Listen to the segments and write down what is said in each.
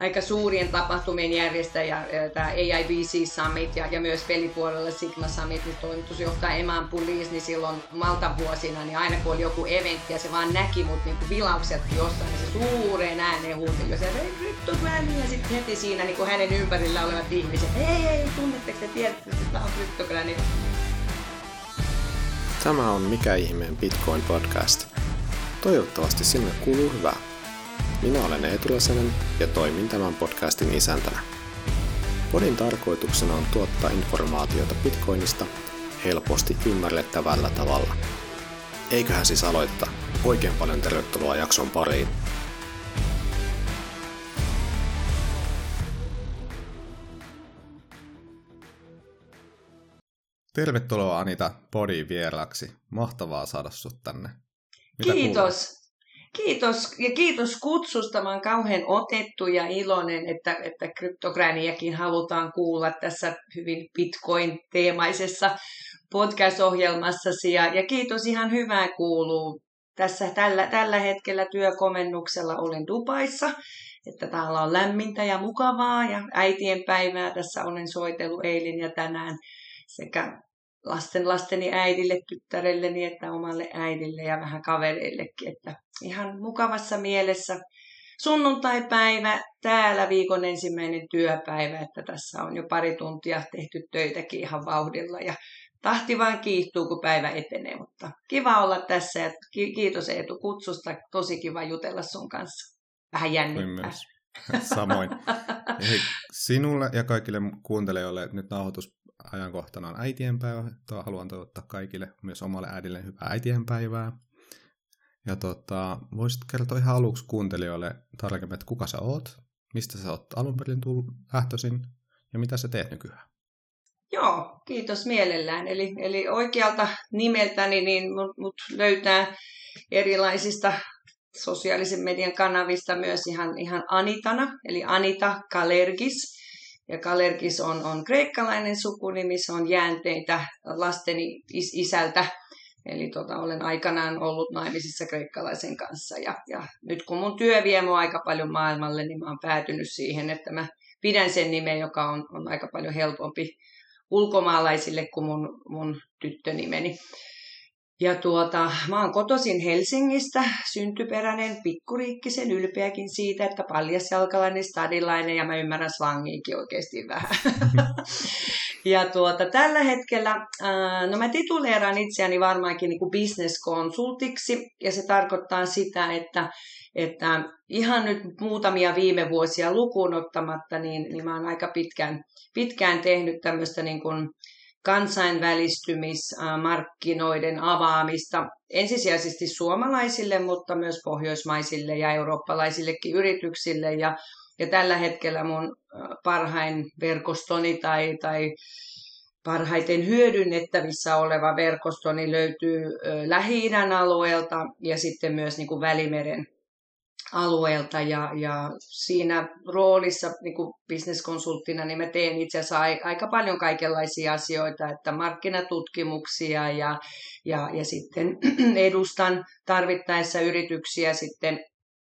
aika suurien tapahtumien järjestäjä, tämä AIBC Summit ja, ja myös pelipuolella Sigma Summit, niin toimitusjohtaja Eman Pulis, niin silloin Maltan vuosina, niin aina kun oli joku eventti ja se vaan näki mut niin vilaukset jostain, niin se suureen ääneen huuteli, ja se kryptogrammi ja sitten heti siinä niin kuin hänen ympärillä olevat ihmiset, ei, ei, tunnetteko te tiedätte, että tämä on kryptogrammi. Tämä on Mikä ihmeen Bitcoin podcast. Toivottavasti sinne kuuluu hyvää. Minä olen Eetu Lasenen ja toimin tämän podcastin isäntänä. Podin tarkoituksena on tuottaa informaatiota Bitcoinista helposti ymmärrettävällä tavalla. Eiköhän siis aloittaa. Oikein paljon tervetuloa jakson pariin. Tervetuloa Anita Podin vieraksi. Mahtavaa saada sut tänne. Mitä Kiitos. Kuulet? Kiitos ja kiitos kutsusta. Mä oon kauhean otettu ja iloinen, että, että kryptogräniäkin halutaan kuulla tässä hyvin Bitcoin-teemaisessa podcast-ohjelmassasi. Ja, ja kiitos, ihan hyvää kuuluu. Tässä tällä, tällä hetkellä työkomennuksella olen Dubaissa, että täällä on lämmintä ja mukavaa ja äitien päivää tässä olen soitellut eilen ja tänään sekä lasten lasteni äidille, tyttärelleni, että omalle äidille ja vähän kavereillekin. Että ihan mukavassa mielessä sunnuntai-päivä, täällä viikon ensimmäinen työpäivä, että tässä on jo pari tuntia tehty töitäkin ihan vauhdilla ja tahti vaan kiihtuu, kun päivä etenee, mutta kiva olla tässä ja kiitos Eetu kutsusta, tosi kiva jutella sun kanssa. Vähän jännittää. Samoin. Sinulle ja kaikille kuuntelijoille nyt nauhoitus ajankohtana on äitienpäivä. Tuo haluan toivottaa kaikille, myös omalle äidille hyvää äitienpäivää. Ja tota, voisit kertoa ihan aluksi kuuntelijoille tarkemmin, että kuka sä oot, mistä sä oot alun perin lähtöisin ja mitä sä teet nykyään? Joo, kiitos mielellään. Eli, eli oikealta nimeltäni niin mut, mut löytää erilaisista sosiaalisen median kanavista myös ihan, ihan Anitana, eli Anita Kalergis. Ja Kalerkis on, on kreikkalainen sukunimi, se on jäänteitä lasteni is- isältä. Eli tota, olen aikanaan ollut naimisissa kreikkalaisen kanssa. Ja, ja nyt kun mun työ vie mua aika paljon maailmalle, niin mä oon päätynyt siihen, että mä pidän sen nimen, joka on, on aika paljon helpompi ulkomaalaisille kuin mun, mun tyttönimeni. Ja tuota, mä oon kotoisin Helsingistä, syntyperäinen, pikkuriikkisen, ylpeäkin siitä, että paljasjalkalainen, stadilainen ja mä ymmärrän slangiinkin oikeasti vähän. ja tuota, tällä hetkellä, no mä tituleeraan itseäni varmaankin niin kuin business-konsultiksi ja se tarkoittaa sitä, että, että ihan nyt muutamia viime vuosia lukuun ottamatta, niin, niin mä oon aika pitkään, pitkään tehnyt tämmöistä niin kuin, kansainvälistymismarkkinoiden avaamista ensisijaisesti suomalaisille, mutta myös pohjoismaisille ja eurooppalaisillekin yrityksille. Ja, ja tällä hetkellä mun parhain verkostoni tai, tai parhaiten hyödynnettävissä oleva verkostoni löytyy Lähi-idän alueelta ja sitten myös niin kuin Välimeren alueelta ja, ja siinä roolissa niin kuin bisneskonsulttina niin mä teen itse asiassa aika paljon kaikenlaisia asioita, että markkinatutkimuksia ja, ja, ja sitten edustan tarvittaessa yrityksiä sitten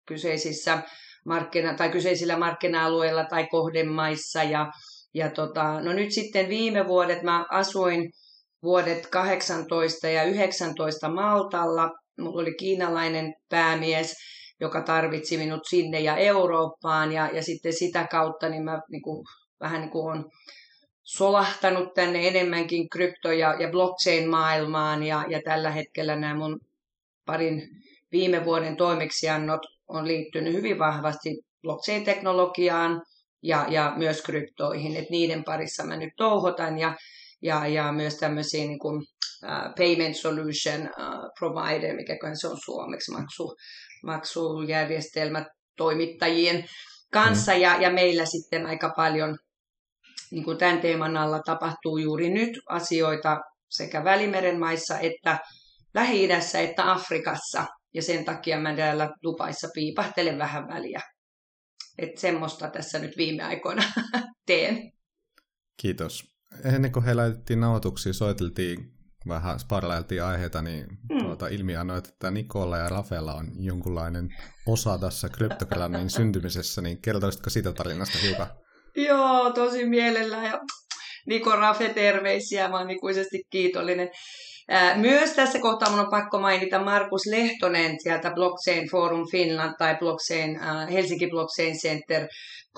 kyseisissä markkina- tai kyseisillä markkina-alueilla tai kohdemaissa ja, ja tota, no nyt sitten viime vuodet mä asuin vuodet 18 ja 19 Maltalla. Mulla oli kiinalainen päämies joka tarvitsi minut sinne ja Eurooppaan. Ja, ja sitten sitä kautta niin mä niin kuin, vähän niin kuin on solahtanut tänne enemmänkin krypto- ja, ja blockchain-maailmaan. Ja, ja tällä hetkellä nämä mun parin viime vuoden toimeksiannot on liittynyt hyvin vahvasti blockchain-teknologiaan ja, ja myös kryptoihin. Et niiden parissa mä nyt touhotan ja, ja, ja myös tämmöisiä niin kuin, uh, payment solution uh, provider, mikä se on suomeksi maksu, maksujärjestelmät toimittajien kanssa mm. ja, ja meillä sitten aika paljon niin kuin tämän teeman alla tapahtuu juuri nyt asioita sekä Välimeren maissa että Lähi-idässä että Afrikassa. Ja sen takia mä täällä Dubaissa piipahtelen vähän väliä. Että semmoista tässä nyt viime aikoina teen. Kiitos. Ennen kuin he laitettiin nauhoituksia, soiteltiin vähän sparlailtiin aiheita, niin mm. tuota, ilmiannoit, että Nikolla ja Rafella on jonkunlainen osa tässä kryptokranin syntymisessä, niin kertoisitko siitä tarinasta hiukan? Joo, tosi mielellään. Ja Niko Rafe, terveisiä. Mä oon ikuisesti kiitollinen. Myös tässä kohtaa minun on pakko mainita Markus Lehtonen sieltä Blockchain Forum Finland tai Blockchain, Helsinki Blockchain Center,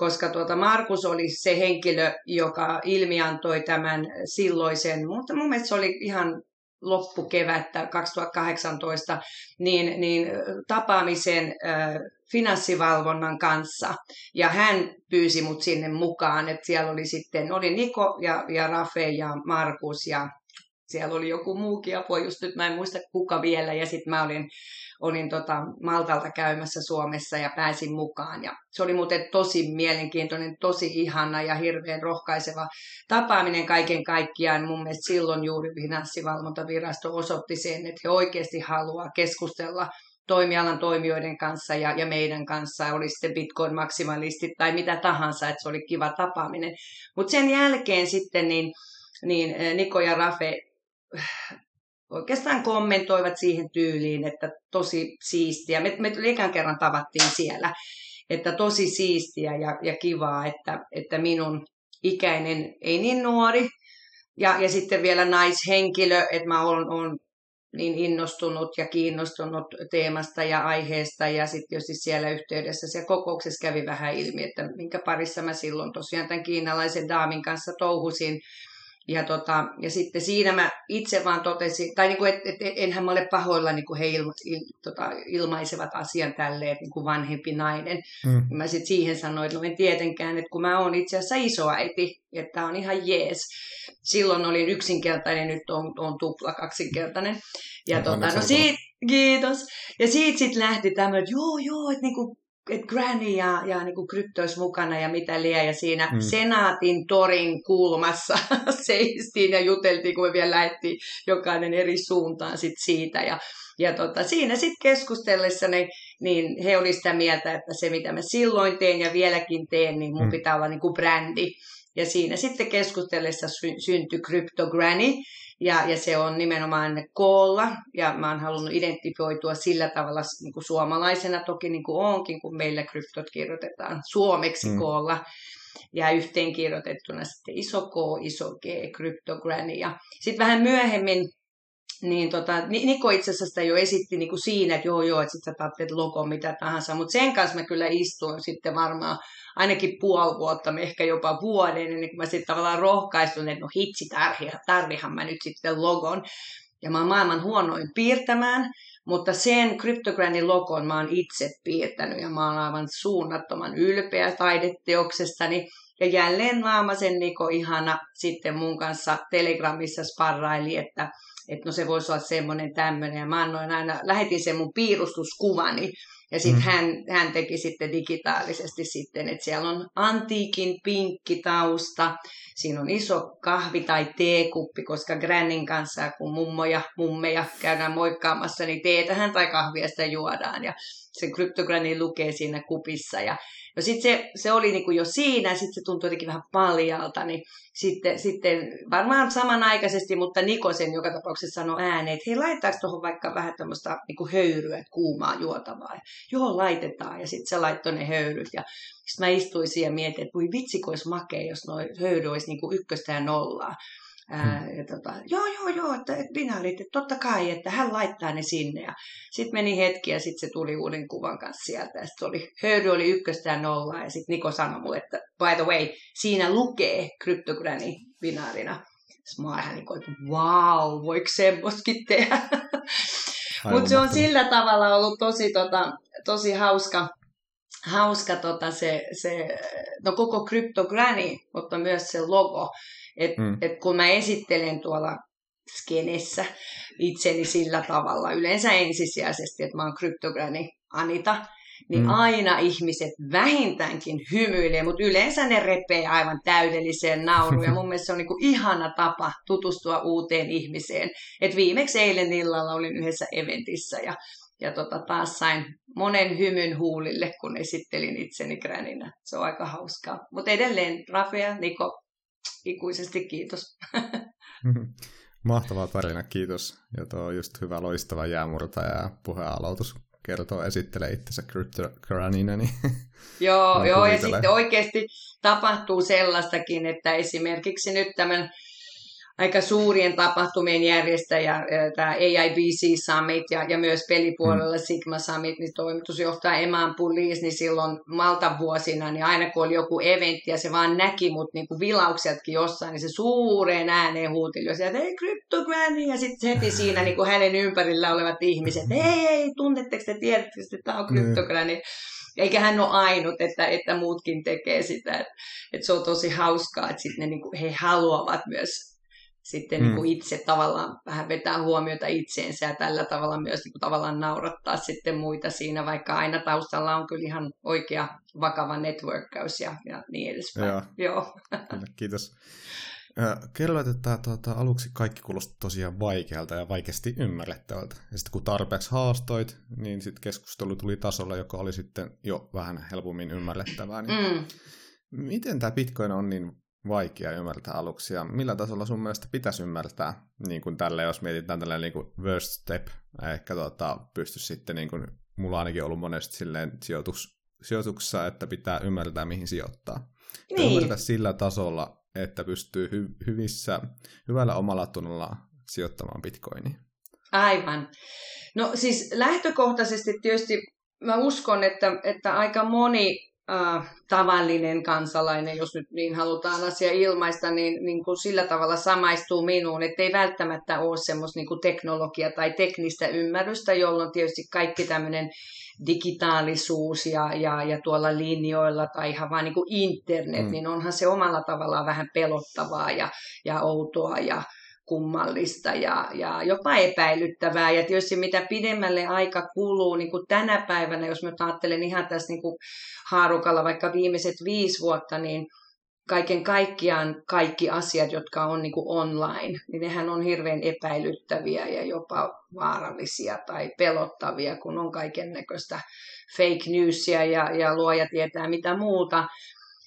koska tuota Markus oli se henkilö, joka ilmiantoi tämän silloisen, mutta mun mielestä se oli ihan loppukevättä 2018, niin, niin tapaamisen äh, finanssivalvonnan kanssa. Ja hän pyysi mut sinne mukaan, että siellä oli sitten, oli Niko ja, ja Rafe ja Markus ja siellä oli joku muukin apua, just nyt mä en muista kuka vielä, ja sitten mä olin, olin tota Maltalta käymässä Suomessa ja pääsin mukaan. Ja se oli muuten tosi mielenkiintoinen, tosi ihana ja hirveän rohkaiseva tapaaminen kaiken kaikkiaan. Mun mielestä silloin juuri finanssivalvontavirasto osoitti sen, että he oikeasti haluaa keskustella toimialan toimijoiden kanssa ja, ja meidän kanssa, oli sitten Bitcoin-maksimalistit tai mitä tahansa, että se oli kiva tapaaminen. Mutta sen jälkeen sitten niin, niin eh, Niko ja Rafe oikeastaan kommentoivat siihen tyyliin, että tosi siistiä. Me, me ekan kerran tavattiin siellä, että tosi siistiä ja, ja kivaa, että, että minun ikäinen, ei niin nuori, ja, ja sitten vielä naishenkilö, että mä olen, olen niin innostunut ja kiinnostunut teemasta ja aiheesta. Ja sitten tietysti siellä yhteydessä, siellä kokouksessa kävi vähän ilmi, että minkä parissa mä silloin tosiaan tämän kiinalaisen daamin kanssa touhusin. Ja, tota, ja sitten siinä mä itse vaan totesin, tai niin kuin, et, et, enhän mä ole pahoilla, niin kuin he ilma, il, tota, ilmaisevat asian tälleen, niin kuin vanhempi nainen. Mm. Mä sitten siihen sanoin, että no en tietenkään, että kun mä oon itse asiassa isoäiti, että on ihan jees. Silloin olin yksinkertainen, nyt on, on tupla kaksinkertainen. Ja no, tota, no siitä, kiitos. Ja siitä sitten lähti tämmöinen, että joo, joo, että niinku että Granny ja, ja niin kuin kryptois mukana ja mitä liian. Ja siinä mm. Senaatin torin kulmassa seistiin ja juteltiin, kun me vielä lähdettiin jokainen eri suuntaan sit siitä. Ja, ja tota, siinä sitten keskustellessa niin, niin he olivat sitä mieltä, että se mitä mä silloin teen ja vieläkin teen, niin mun mm. pitää olla niin kuin brändi. Ja siinä sitten keskustellessa sy- syntyi Crypto Granny, ja, ja se on nimenomaan koolla, ja mä oon halunnut identifioitua sillä tavalla niin kuin suomalaisena, toki niin kuin onkin, kun meillä kryptot kirjoitetaan suomeksi mm. koolla, ja yhteenkirjoitettuna sitten iso K, iso G, kryptogranny. Ja sitten vähän myöhemmin niin tota, Niko itse asiassa sitä jo esitti niin kuin siinä, että joo joo, että sitten sä tarvitset logo mitä tahansa, mutta sen kanssa mä kyllä istuin sitten varmaan ainakin puoli vuotta, ehkä jopa vuoden, niin kuin mä sitten tavallaan rohkaistun, että no hitsi, tarvihan, mä nyt sitten logon. Ja mä oon maailman huonoin piirtämään, mutta sen Cryptogranin logon mä oon itse piirtänyt ja mä oon aivan suunnattoman ylpeä taideteoksestani. Ja jälleen Laamasen Niko ihana sitten mun kanssa Telegramissa sparraili, että, että no se voisi olla semmoinen tämmöinen. Ja mä annoin aina, lähetin sen mun piirustuskuvani ja sitten mm. hän, hän teki sitten digitaalisesti sitten, että siellä on antiikin pinkki tausta, siinä on iso kahvi- tai teekuppi, koska Grannin kanssa, kun mummoja, mummeja käydään moikkaamassa, niin teetähän tai kahvia sitä juodaan. Ja se kryptogranni lukee siinä kupissa. Ja No sitten se, se oli niinku jo siinä, sitten se tuntui jotenkin vähän paljalta, niin sitten, sitten varmaan samanaikaisesti, mutta Nikosen joka tapauksessa sanoi ääneen, että hei laitaanko tuohon vaikka vähän tämmöistä niinku höyryä, kuumaa juotavaa. Ja, Joo, laitetaan. Ja sitten se laittoi ne höyryt. Ja sitten mä istuin siihen ja mietin, että voi vitsi, kun olisi makea, jos nuo höyry olisi niinku ykköstä ja nollaa. Ää, hmm. ja tota, joo, joo, joo, että, että olin, että totta kai, että hän laittaa ne sinne. Ja sitten meni hetki ja sitten se tuli uuden kuvan kanssa sieltä. Ja sitten oli, höyry oli ykköstä ja nollaa. Ja sitten Niko sanoi mulle, että by the way, siinä lukee kryptogräni binaarina. Sitten mä niin kuin, että wow, voiko semmoistakin tehdä? Mutta se on sillä tavalla ollut tosi, tota, tosi hauska, hauska tota se, se, no koko kryptogräni, mutta myös se logo. Et, mm. et kun mä esittelen tuolla skenessä itseni sillä tavalla, yleensä ensisijaisesti, että mä oon kryptogräni Anita, niin mm. aina ihmiset vähintäänkin hymyilee, mutta yleensä ne repee aivan täydelliseen nauruun. Ja mun mielestä se on niinku ihana tapa tutustua uuteen ihmiseen. Et viimeksi eilen illalla olin yhdessä eventissä ja, ja tota, taas sain monen hymyn huulille, kun esittelin itseni gräninä. Se on aika hauskaa. Mutta edelleen Rafe ja Niko ikuisesti kiitos. Mahtava tarina, kiitos. Ja tuo on just hyvä loistava jäämurtaja ja puheenaloitus kertoo, esittelee itsensä cryptocurrencyna. Niin joo, joo ja sitten oikeasti tapahtuu sellaistakin, että esimerkiksi nyt tämän aika suurien tapahtumien järjestäjä, tämä AIBC Summit ja, ja myös pelipuolella mm. Sigma Summit, niin toimitusjohtaja Eman Pulis, niin silloin Malta vuosina, niin aina kun oli joku eventti ja se vaan näki mut niin kuin vilauksetkin jossain, niin se suureen ääneen huutili jo sieltä, ei Granny, ja sitten heti siinä niin kuin hänen ympärillä olevat ihmiset, ei, ei, tunnetteko te, tiedättekö että tämä on Granny. Eikä hän ole ainut, että, että muutkin tekee sitä. Että, että se on tosi hauskaa, että sitten ne, niin kuin, he haluavat myös sitten mm. niin kuin itse tavallaan vähän vetää huomiota itseensä ja tällä tavalla myös niin kuin tavallaan naurattaa sitten muita siinä, vaikka aina taustalla on kyllä ihan oikea vakava networkkaus ja, ja niin edespäin. Joo. Joo. Kyllä, kiitos. Kerro, että tuota, aluksi kaikki kuulosti tosiaan vaikealta ja vaikeasti ymmärrettävältä. Ja sitten kun tarpeeksi haastoit, niin sitten keskustelu tuli tasolla, joka oli sitten jo vähän helpommin ymmärrettävää. Niin mm. Miten tämä Bitcoin on niin vaikea ymmärtää aluksi, ja millä tasolla sun mielestä pitäisi ymmärtää, niin kuin tälle, jos mietitään tällä niin kuin worst step, ehkä tota, pysty sitten, niin kuin, mulla ainakin ollut monesti silleen sijoitus, sijoituksessa, että pitää ymmärtää, mihin sijoittaa. Niin. Ymmärtää sillä tasolla, että pystyy hy- hyvissä, hyvällä omalla tunnolla sijoittamaan bitcoiniin. Aivan. No siis lähtökohtaisesti tietysti mä uskon, että, että aika moni äh, tavallinen kansalainen, jos nyt niin halutaan asia ilmaista, niin, niin kuin sillä tavalla samaistuu minuun, että ei välttämättä ole semmoista niin teknologia- tai teknistä ymmärrystä, jolloin tietysti kaikki tämmöinen digitaalisuus ja, ja, ja tuolla linjoilla tai ihan vaan niin kuin internet, mm. niin onhan se omalla tavallaan vähän pelottavaa ja, ja outoa ja, kummallista ja, ja jopa epäilyttävää. Ja tietysti mitä pidemmälle aika kuluu, niin kuin tänä päivänä, jos mä ajattelen ihan tässä niin kuin haarukalla vaikka viimeiset viisi vuotta, niin kaiken kaikkiaan kaikki asiat, jotka on niin kuin online, niin nehän on hirveän epäilyttäviä ja jopa vaarallisia tai pelottavia, kun on kaiken näköistä fake newsia ja, ja luoja tietää mitä muuta.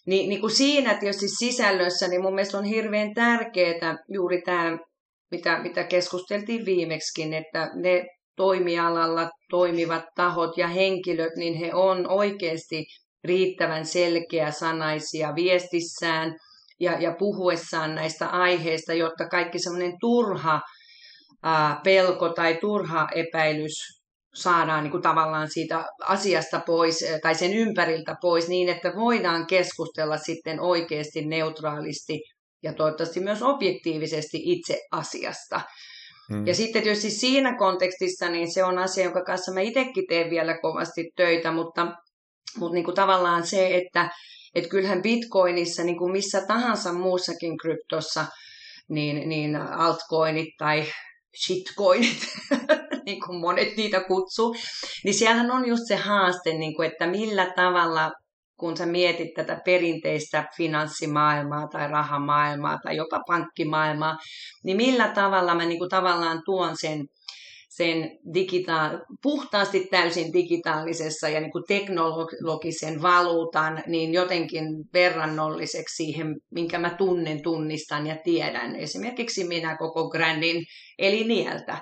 Niin, niin kuin siinä tietysti sisällössä, niin mun mielestä on hirveän tärkeää juuri tämä, mitä, mitä keskusteltiin viimeksikin, että ne toimialalla toimivat tahot ja henkilöt, niin he on oikeasti riittävän selkeä sanaisia viestissään ja, ja puhuessaan näistä aiheista, jotta kaikki semmoinen turha ää, pelko tai turha epäilys saadaan niin kuin tavallaan siitä asiasta pois tai sen ympäriltä pois niin, että voidaan keskustella sitten oikeasti neutraalisti ja toivottavasti myös objektiivisesti itse asiasta. Hmm. Ja sitten tietysti siinä kontekstissa niin se on asia, jonka kanssa mä itsekin teen vielä kovasti töitä, mutta mutta niin kuin tavallaan se, että et kyllähän bitcoinissa, niin kuin missä tahansa muussakin kryptossa, niin, niin altcoinit tai shitcoinit, niin kuin monet niitä kutsuu, niin siellähän on just se haaste, niin kuin, että millä tavalla kun sä mietit tätä perinteistä finanssimaailmaa tai rahamaailmaa tai jopa pankkimaailmaa, niin millä tavalla mä niin kuin tavallaan tuon sen sen digita- puhtaasti täysin digitaalisessa ja niin kuin teknologisen valuutan niin jotenkin verrannolliseksi siihen, minkä mä tunnen, tunnistan ja tiedän. Esimerkiksi minä koko Grandin elinieltä.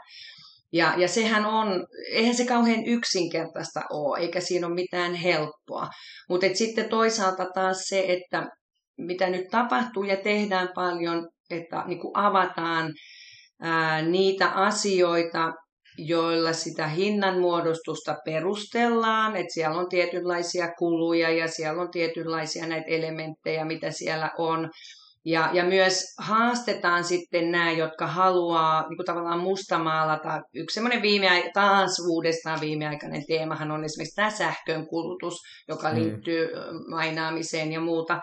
Ja, ja sehän on, eihän se kauhean yksinkertaista ole, eikä siinä ole mitään helppoa. Mutta sitten toisaalta taas se, että mitä nyt tapahtuu ja tehdään paljon, että niin kuin avataan ää, niitä asioita, joilla sitä hinnanmuodostusta perustellaan, että siellä on tietynlaisia kuluja ja siellä on tietynlaisia näitä elementtejä, mitä siellä on. Ja, ja myös haastetaan sitten nämä, jotka haluaa niin kuin tavallaan mustamaalata. Yksi semmoinen viime, taas uudestaan viimeaikainen teemahan on esimerkiksi tämä sähkön kulutus, joka mm. liittyy mainaamiseen ja muuta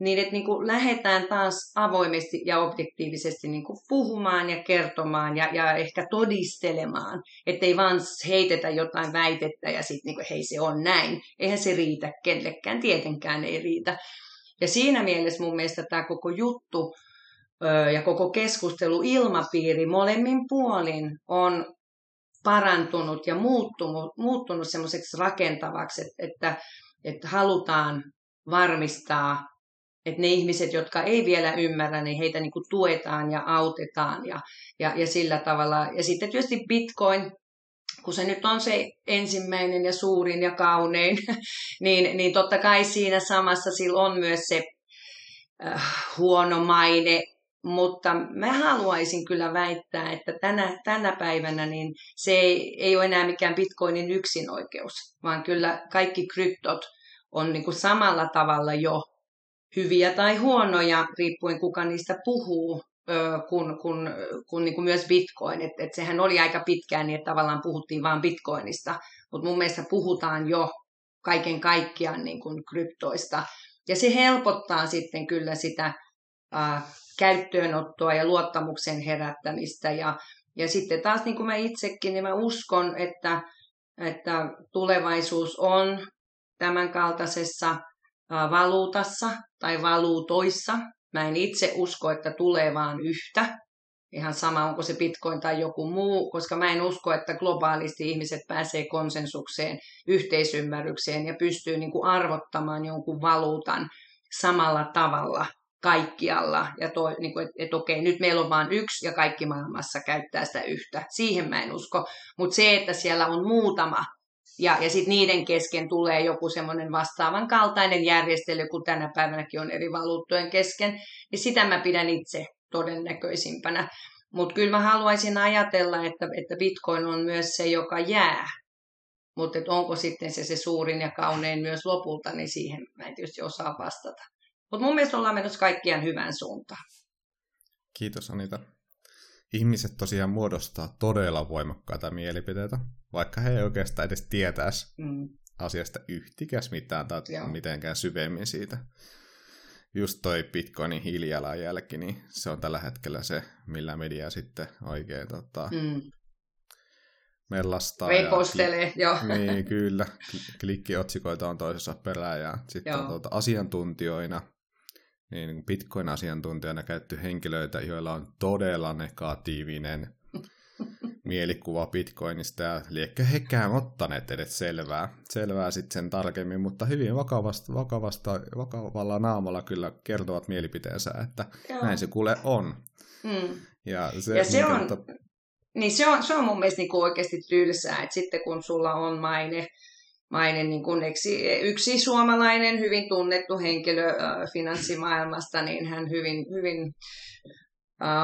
niin että niin kuin lähdetään taas avoimesti ja objektiivisesti niin kuin puhumaan ja kertomaan ja, ja ehkä todistelemaan, ettei vaan heitetä jotain väitettä ja sitten niin kuin, hei se on näin. Eihän se riitä kellekään, tietenkään ei riitä. Ja siinä mielessä mun mielestä tämä koko juttu ja koko keskustelu ilmapiiri molemmin puolin on parantunut ja muuttunut, muuttunut semmoiseksi rakentavaksi, että, että, että halutaan varmistaa että ne ihmiset, jotka ei vielä ymmärrä, niin heitä niin kuin tuetaan ja autetaan ja, ja, ja sillä tavalla. Ja sitten tietysti Bitcoin, kun se nyt on se ensimmäinen ja suurin ja kaunein, niin, niin totta kai siinä samassa sillä on myös se äh, huono maine, mutta mä haluaisin kyllä väittää, että tänä, tänä päivänä niin se ei, ei ole enää mikään bitcoinin yksinoikeus, vaan kyllä kaikki kryptot on niin kuin samalla tavalla jo hyviä tai huonoja, riippuen kuka niistä puhuu, kun, kun, kun niin kuin myös bitcoin. Et, et sehän oli aika pitkään niin, että tavallaan puhuttiin vain bitcoinista, mutta mun mielestä puhutaan jo kaiken kaikkiaan niin kuin kryptoista. Ja se helpottaa sitten kyllä sitä äh, käyttöönottoa ja luottamuksen herättämistä. Ja, ja sitten taas niin kuin mä itsekin, niin mä uskon, että, että tulevaisuus on tämän kaltaisessa valuutassa tai valuutoissa. Mä en itse usko, että tulee vaan yhtä. Ihan sama, onko se bitcoin tai joku muu, koska mä en usko, että globaalisti ihmiset pääsee konsensukseen, yhteisymmärrykseen ja pystyy niin kuin arvottamaan jonkun valuutan samalla tavalla kaikkialla. Ja toi, niin kuin, että, että okei, nyt meillä on vain yksi ja kaikki maailmassa käyttää sitä yhtä. Siihen mä en usko. Mutta se, että siellä on muutama ja, ja sitten niiden kesken tulee joku semmoinen vastaavan kaltainen järjestely, kun tänä päivänäkin on eri valuuttojen kesken, niin sitä mä pidän itse todennäköisimpänä. Mutta kyllä mä haluaisin ajatella, että, että bitcoin on myös se, joka jää. Mutta onko sitten se se suurin ja kaunein myös lopulta, niin siihen mä en tietysti osaa vastata. Mutta mun mielestä ollaan menossa kaikkiaan hyvään suuntaan. Kiitos Anita. Ihmiset tosiaan muodostaa todella voimakkaita mielipiteitä, vaikka he ei oikeastaan edes tietäisi mm. asiasta yhtikäs mitään tai Joo. mitenkään syvemmin siitä. Just toi Bitcoinin hiilijalanjälki, niin se on tällä hetkellä se, millä media sitten oikein tota, mm. mellastaa. Repostelee, joo. Niin, kyllä. Klikkiotsikoita on toisessa perään ja sitten on tuota, asiantuntijoina niin Bitcoin-asiantuntijana käytetty henkilöitä, joilla on todella negatiivinen mielikuva Bitcoinista ja liekkö hekään ottaneet edes selvää, selvää sitten sen tarkemmin, mutta hyvin vakavasta, vakavasta, vakavalla naamalla kyllä kertovat mielipiteensä, että Joo. näin se kuule on. Mm. Ja se, ja se on, to... niin se on, se on mun mielestä niin oikeasti tylsää, että sitten kun sulla on maine, maine niin kuin yksi suomalainen hyvin tunnettu henkilö äh, finanssimaailmasta, niin hän hyvin, hyvin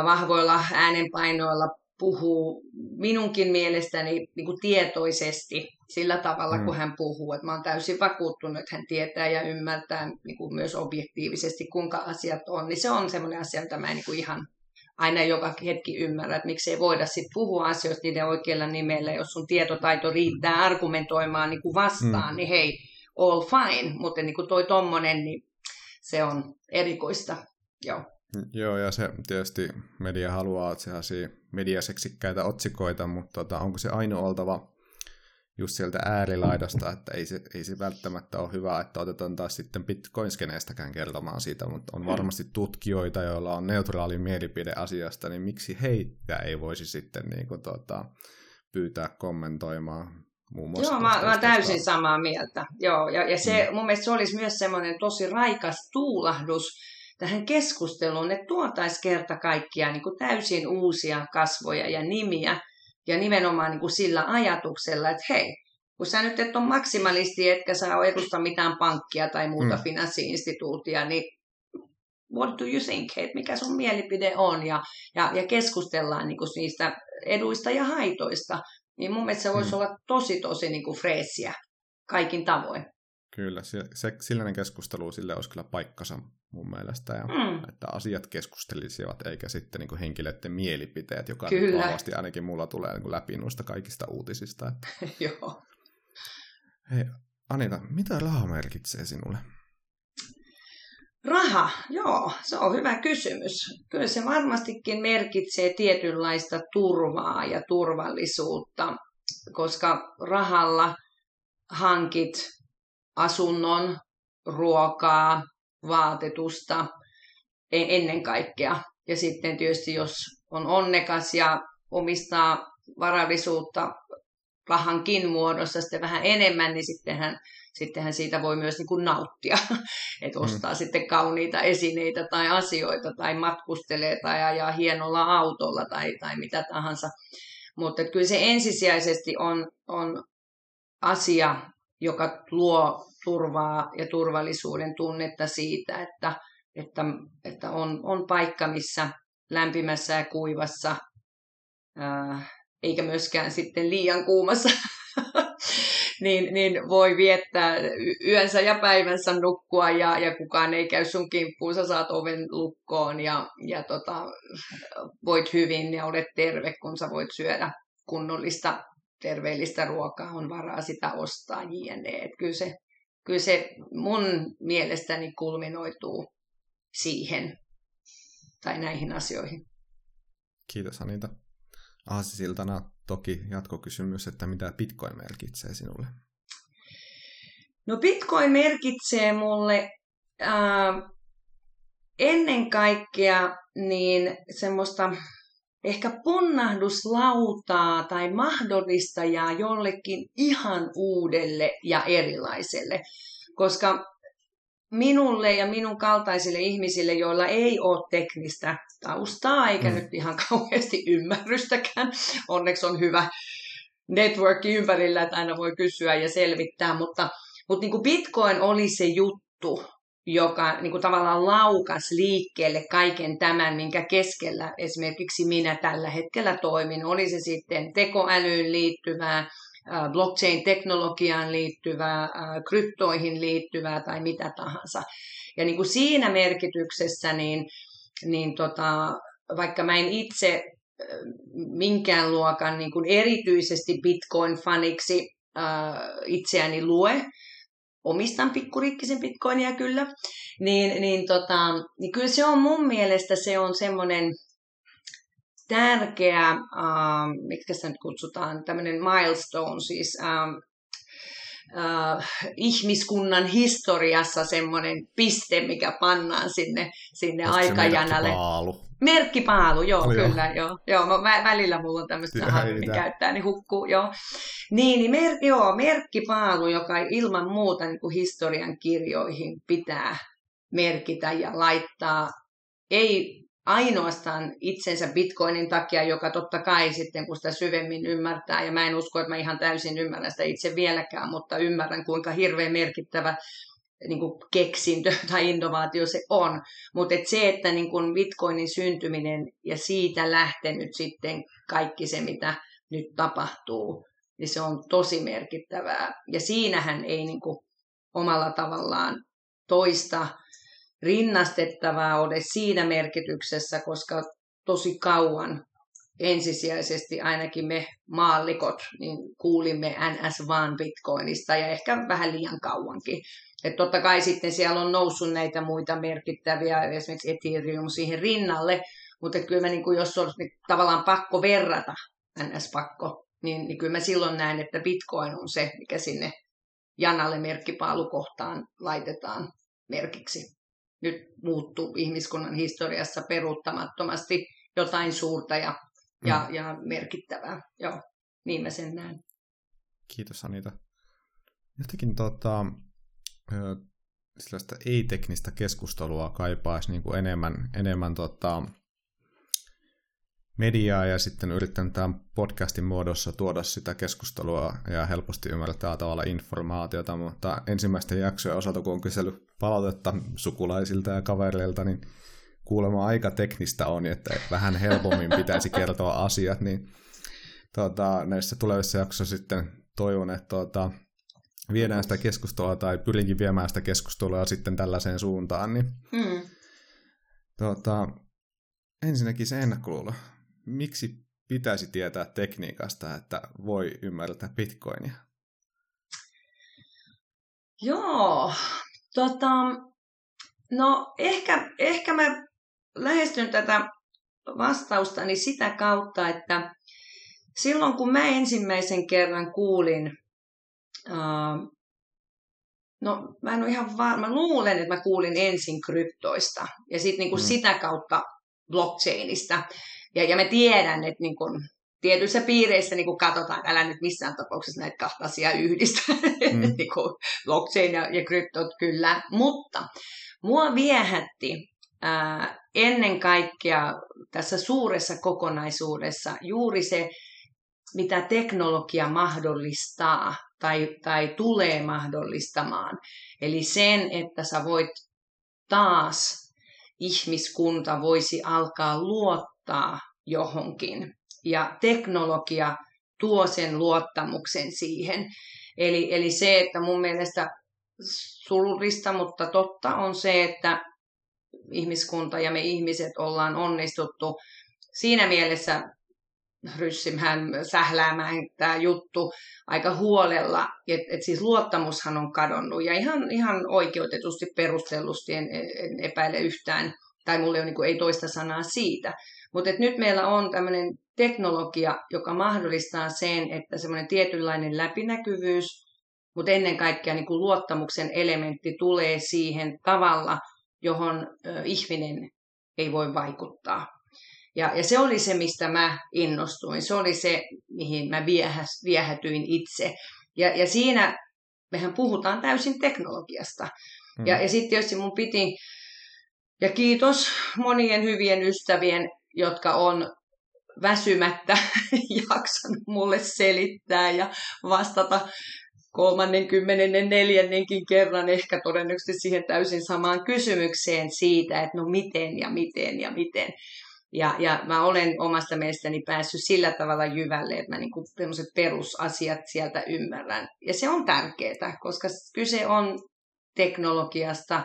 vahvoilla äänenpainoilla puhuu minunkin mielestäni niin kuin tietoisesti sillä tavalla, mm. kun hän puhuu. Että mä olen täysin vakuuttunut, että hän tietää ja ymmärtää niin kuin myös objektiivisesti, kuinka asiat on. Niin se on semmoinen asia, mitä mä en niin kuin ihan aina joka hetki ymmärrä, että miksei voida sit puhua asioista niiden oikealla nimellä, jos sun tietotaito riittää argumentoimaan niin kuin vastaan, mm. niin hei, all fine, mutta niin kuin toi tommonen, niin se on erikoista, joo. Joo, ja se tietysti media haluaa sellaisia mediaseksikkäitä otsikoita, mutta tota, onko se ainoa oltava just sieltä äärilaidasta, että ei se, ei se välttämättä ole hyvä, että otetaan taas sitten bitcoinskeneestäkään kertomaan siitä, mutta on varmasti tutkijoita, joilla on neutraali mielipide asiasta, niin miksi heitä ei voisi sitten niin kuin, tota, pyytää kommentoimaan muun muassa. Joo, mä, mä täysin samaa mieltä. Joo, ja, ja se, mm. mun mielestä se olisi myös semmoinen tosi raikas tuulahdus tähän keskusteluun, että tuotaisiin kerta kaikkiaan niin kuin täysin uusia kasvoja ja nimiä, ja nimenomaan niin kuin sillä ajatuksella, että hei, kun sä nyt et ole maksimalisti, etkä sä edusta mitään pankkia tai muuta mm. finanssiinstituutia, niin what do you think, että mikä sun mielipide on, ja, ja, ja keskustellaan niin kuin niistä eduista ja haitoista, niin mun mielestä se voisi mm. olla tosi, tosi niin kuin freesiä kaikin tavoin. Kyllä, se, se, sellainen keskustelu sille olisi kyllä paikkansa mun mielestä, ja mm. että asiat keskustelisivat, eikä sitten niin henkilöiden mielipiteet, joka kyllä. vahvasti ainakin mulla tulee niin läpi noista kaikista uutisista. Joo. Hei, Anita, mitä raha merkitsee sinulle? Raha, joo, se on hyvä kysymys. Kyllä se varmastikin merkitsee tietynlaista turvaa ja turvallisuutta, koska rahalla hankit asunnon, ruokaa, vaatetusta e- ennen kaikkea. Ja sitten tietysti jos on onnekas ja omistaa varallisuutta rahankin muodossa sitten vähän enemmän, niin sittenhän, sittenhän siitä voi myös niin kuin nauttia, että ostaa mm. sitten kauniita esineitä tai asioita tai matkustelee tai ajaa hienolla autolla tai, tai mitä tahansa. Mutta kyllä se ensisijaisesti on, on asia, joka luo turvaa ja turvallisuuden tunnetta siitä, että, että, että on, on paikka, missä lämpimässä ja kuivassa, ää, eikä myöskään sitten liian kuumassa, niin, niin voi viettää yönsä ja päivänsä nukkua ja, ja kukaan ei käy sun kimppuun, sä saat oven lukkoon ja, ja tota, voit hyvin ja olet terve, kun sä voit syödä kunnollista terveellistä ruokaa, on varaa sitä ostaa jne. Et kyllä, se, kyllä se mun mielestäni kulminoituu siihen tai näihin asioihin. Kiitos Anita. Aasisiltana toki jatkokysymys, että mitä Bitcoin merkitsee sinulle? No Bitcoin merkitsee mulle äh, ennen kaikkea niin semmoista ehkä ponnahduslautaa tai mahdollistajaa jollekin ihan uudelle ja erilaiselle. Koska minulle ja minun kaltaisille ihmisille, joilla ei ole teknistä taustaa eikä mm. nyt ihan kauheasti ymmärrystäkään, onneksi on hyvä networki ympärillä, että aina voi kysyä ja selvittää, mutta, mutta niin kuin Bitcoin oli se juttu, joka niin kuin tavallaan laukas liikkeelle kaiken tämän, minkä keskellä esimerkiksi minä tällä hetkellä toimin. Oli se sitten tekoälyyn liittyvää, blockchain-teknologiaan liittyvää, kryptoihin liittyvää tai mitä tahansa. Ja niin kuin siinä merkityksessä, niin, niin tota, vaikka mä en itse minkään luokan niin kuin erityisesti Bitcoin-faniksi itseäni lue, omistan pikkurikkisen bitcoinia kyllä, niin, niin, tota, niin kyllä se on mun mielestä se on semmoinen tärkeä, uh, miksi sitä nyt kutsutaan, tämmöinen milestone, siis uh, uh, ihmiskunnan historiassa semmoinen piste, mikä pannaan sinne, sinne aikajanalle. Merkkipaalu. Merkkipaalu, joo, Oli kyllä, jo. joo. joo mä, välillä mulla on tämmöistä niin käyttää, niin hukkuu, joo. Niin, niin mer, joo, merkkipaalu, joka ilman muuta niin kuin historian kirjoihin pitää merkitä ja laittaa, ei ainoastaan itsensä bitcoinin takia, joka totta kai sitten kun sitä syvemmin ymmärtää, ja mä en usko, että mä ihan täysin ymmärrän sitä itse vieläkään, mutta ymmärrän kuinka hirveän merkittävä niin kuin keksintö tai innovaatio se on. Mutta et se, että niin kuin bitcoinin syntyminen ja siitä lähtenyt sitten kaikki se, mitä nyt tapahtuu, niin se on tosi merkittävää. Ja siinähän ei niin kuin omalla tavallaan toista rinnastettavaa ole siinä merkityksessä, koska tosi kauan ensisijaisesti ainakin me maallikot niin kuulimme NS vaan Bitcoinista ja ehkä vähän liian kauankin. Et totta kai sitten siellä on noussut näitä muita merkittäviä, esimerkiksi Ethereum siihen rinnalle, mutta kyllä mä niin kuin, jos olisi niin tavallaan pakko verrata, NS-pakko, niin, niin kyllä mä silloin näen, että Bitcoin on se, mikä sinne janalle merkkipaalukohtaan laitetaan merkiksi nyt muuttuu ihmiskunnan historiassa peruuttamattomasti jotain suurta ja, mm. ja, ja merkittävää. Joo, niin mä sen näen. Kiitos Anita. Jotenkin tota, sellaista ei-teknistä keskustelua kaipaisi niin kuin enemmän, enemmän tota, mediaa ja sitten yrittänyt tämän podcastin muodossa tuoda sitä keskustelua ja helposti ymmärtää tavalla informaatiota, mutta ensimmäisten jaksojen osalta, kun on kysely palautetta sukulaisilta ja kavereilta, niin kuulemma aika teknistä on, että vähän helpommin pitäisi kertoa asiat, niin tuota, näissä tulevissa jaksoissa sitten toivon, että tuota, viedään sitä keskustelua tai pyrinkin viemään sitä keskustelua sitten tällaiseen suuntaan. Niin, mm. tuota, ensinnäkin se ennakkoluulo miksi pitäisi tietää tekniikasta, että voi ymmärtää bitcoinia? Joo, tota, no ehkä, ehkä mä lähestyn tätä vastaustani sitä kautta, että silloin kun mä ensimmäisen kerran kuulin, uh, no mä en ole ihan varma, luulen, että mä kuulin ensin kryptoista ja sitten niinku mm. sitä kautta blockchainista. Ja, ja mä tiedän, että niin kun tietyissä piireissä niin kuin katsotaan, älä nyt missään tapauksessa näitä kahta asiaa yhdistä, mm. niin kuin blockchain ja, ja kryptot kyllä, mutta mua viehätti ää, ennen kaikkea tässä suuressa kokonaisuudessa juuri se, mitä teknologia mahdollistaa tai, tai tulee mahdollistamaan. Eli sen, että sä voit taas ihmiskunta voisi alkaa luottaa johonkin. Ja teknologia tuo sen luottamuksen siihen. Eli, eli se, että mun mielestä surullista, mutta totta on se, että ihmiskunta ja me ihmiset ollaan onnistuttu siinä mielessä ryssimään, sähläämään tämä juttu aika huolella. että et siis luottamushan on kadonnut ja ihan, ihan oikeutetusti perustellusti en, en epäile yhtään, tai mulle on, niin kuin, ei toista sanaa siitä. Mutta nyt meillä on tämmöinen teknologia, joka mahdollistaa sen, että semmoinen tietynlainen läpinäkyvyys, mutta ennen kaikkea niin kuin luottamuksen elementti tulee siihen tavalla, johon ihminen ei voi vaikuttaa. Ja, ja se oli se, mistä mä innostuin. Se oli se, mihin mä viehäs, viehätyin itse. Ja, ja siinä mehän puhutaan täysin teknologiasta. Hmm. Ja, ja sitten tietysti mun piti, ja kiitos monien hyvien ystävien, jotka on väsymättä jaksanut mulle selittää ja vastata kolmannen, kymmenennen, neljännenkin kerran ehkä todennäköisesti siihen täysin samaan kysymykseen siitä, että no miten ja miten ja miten. Ja, ja mä olen omasta mielestäni päässyt sillä tavalla jyvälle, että mä niin perusasiat sieltä ymmärrän. Ja se on tärkeää, koska kyse on teknologiasta.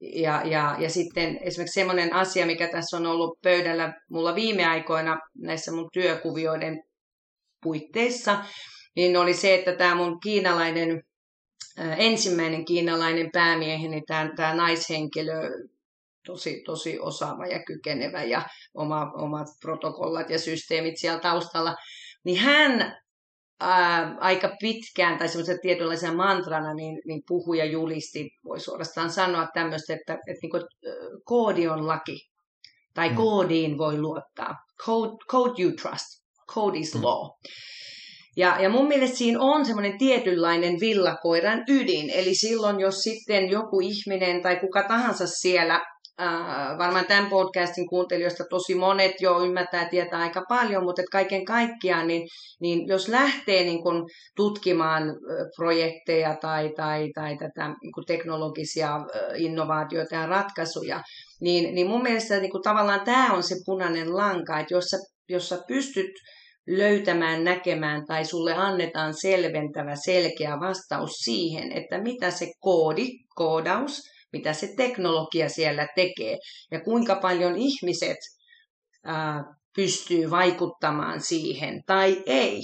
Ja, ja, ja sitten esimerkiksi semmoinen asia, mikä tässä on ollut pöydällä mulla viime aikoina näissä mun työkuvioiden puitteissa, niin oli se, että tämä mun kiinalainen, ensimmäinen kiinalainen päämieheni, tämä, tämä naishenkilö, tosi, tosi osaava ja kykenevä ja oma, omat protokollat ja systeemit siellä taustalla, niin hän ää, aika pitkään tai semmoisena tietynlaisena mantrana niin, niin puhuja julisti, voi suorastaan sanoa tämmöistä, että, että niin kuin, koodi on laki tai mm. koodiin voi luottaa. Code, code you trust. Code is mm. law. Ja, ja mun mielestä siinä on semmoinen tietynlainen villakoiran ydin. Eli silloin, jos sitten joku ihminen tai kuka tahansa siellä äh, varmaan tämän podcastin kuuntelijoista tosi monet jo ymmärtää ja tietää aika paljon, mutta et kaiken kaikkiaan, niin, niin jos lähtee niin kun tutkimaan projekteja tai, tai, tai tätä niin teknologisia innovaatioita ja ratkaisuja, niin, niin mun mielestä niin kun tavallaan tämä on se punainen lanka, että jos sä, jos sä pystyt löytämään, näkemään tai sulle annetaan selventävä, selkeä vastaus siihen, että mitä se koodi, koodaus, mitä se teknologia siellä tekee ja kuinka paljon ihmiset ää, pystyy vaikuttamaan siihen tai ei.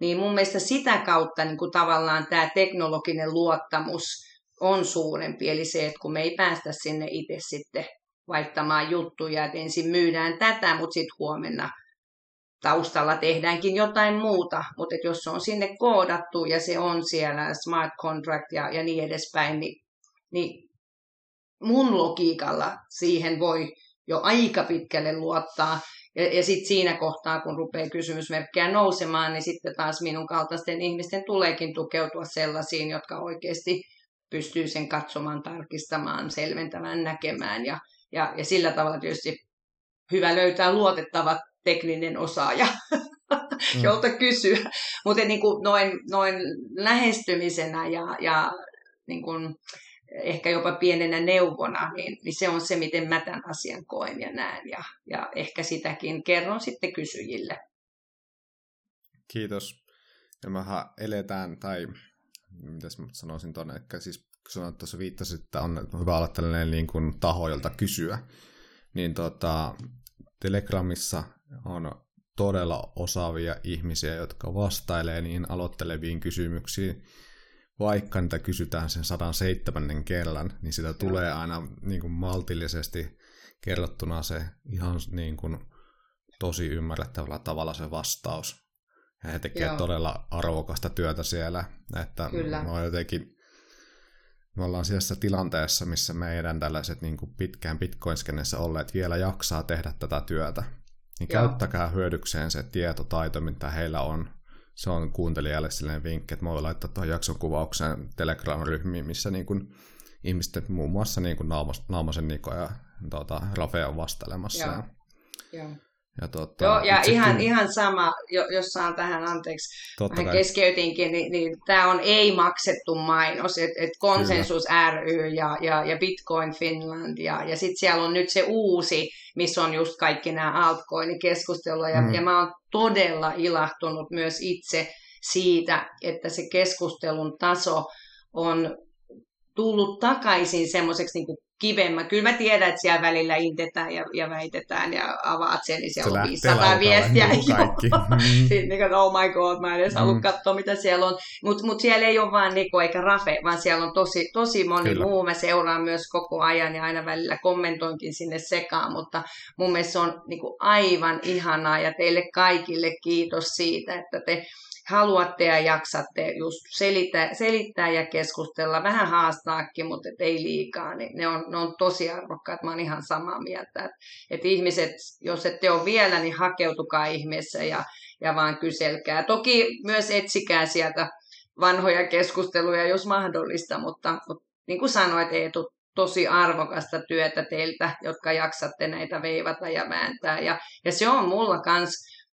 Niin mun mielestä sitä kautta niin kuin tavallaan tämä teknologinen luottamus on suurempi. Eli se, että kun me ei päästä sinne itse sitten vaihtamaan juttuja, että ensin myydään tätä, mutta sitten huomenna taustalla tehdäänkin jotain muuta, mutta jos se on sinne koodattu ja se on siellä smart contract ja, ja niin edespäin, niin, niin mun logiikalla siihen voi jo aika pitkälle luottaa. Ja, ja sitten siinä kohtaa, kun rupeaa kysymysmerkkejä nousemaan, niin sitten taas minun kaltaisten ihmisten tuleekin tukeutua sellaisiin, jotka oikeasti pystyy sen katsomaan, tarkistamaan, selventämään, näkemään. Ja, ja, ja sillä tavalla tietysti hyvä löytää luotettava tekninen osaaja, mm. jolta kysyä. Mutta niin noin, noin lähestymisenä ja, ja niin kuin, ehkä jopa pienenä neuvona, niin, niin se on se, miten mä tämän asian koen ja näen. Ja, ja ehkä sitäkin kerron sitten kysyjille. Kiitos. Ja mehän eletään, tai mitäs mä sanoisin tuonne, että siis kun sanoit tuossa viittasit, että on hyvä olla tällainen niin kuin taho, jolta kysyä, niin tota, Telegramissa on todella osaavia ihmisiä, jotka vastailee niihin aloitteleviin kysymyksiin, vaikka niitä kysytään sen 107 kerran, niin sitä tulee aina niin kuin maltillisesti kerrottuna se ihan niin kuin tosi ymmärrettävällä tavalla se vastaus. Ja he tekevät todella arvokasta työtä siellä, että Kyllä. mä jotenkin me ollaan siellä tilanteessa, missä meidän tällaiset niin kuin pitkään bitcoin olleet vielä jaksaa tehdä tätä työtä. niin Joo. käyttäkää hyödykseen se tietotaito, mitä heillä on. Se on kuuntelijalle sellainen vinkki, että mä voin laittaa tuohon jakson kuvaukseen Telegram-ryhmiin, missä niin kuin ihmiset, muun muassa niin kuin Naamasen Niko ja tuota, Rafe on vastailemassa. Joo. Joo. Ja, tuota, Joo, ja ihan, kyllä... ihan sama, jos saan tähän anteeksi, Totta vähän keskeytinkin, niin, niin tämä on ei-maksettu mainos, että et Konsensus kyllä. ry ja, ja, ja Bitcoin Finland, ja, ja sitten siellä on nyt se uusi, missä on just kaikki nämä altcoin-keskustelua, ja, mm. ja mä oon todella ilahtunut myös itse siitä, että se keskustelun taso on tullut takaisin semmoiseksi niin kivemmä. Kyllä mä tiedän, että siellä välillä intetään ja, ja väitetään ja avaat sen, niin siellä se on 500 viestiä. Niin kaikki. Sitten niin oh my god, mä en edes mm. halua katsoa, mitä siellä on. Mutta mut siellä ei ole vaan Niko eikä Rafe, vaan siellä on tosi, tosi moni Kyllä. muu. Mä seuraan myös koko ajan ja aina välillä kommentoinkin sinne sekaan, mutta mun mielestä se on niin kuin aivan ihanaa ja teille kaikille kiitos siitä, että te haluatte ja jaksatte just selittää, selittää ja keskustella, vähän haastaakin, mutta et ei liikaa, niin ne on, ne on tosi arvokkaat. Mä oon ihan samaa mieltä, että et ihmiset, jos ette ole vielä, niin hakeutukaa ihmeessä ja, ja vaan kyselkää. Toki myös etsikää sieltä vanhoja keskusteluja, jos mahdollista, mutta, mutta niin kuin sanoit Eetu, tosi arvokasta työtä teiltä, jotka jaksatte näitä veivata ja vääntää. Ja, ja se on mulla kans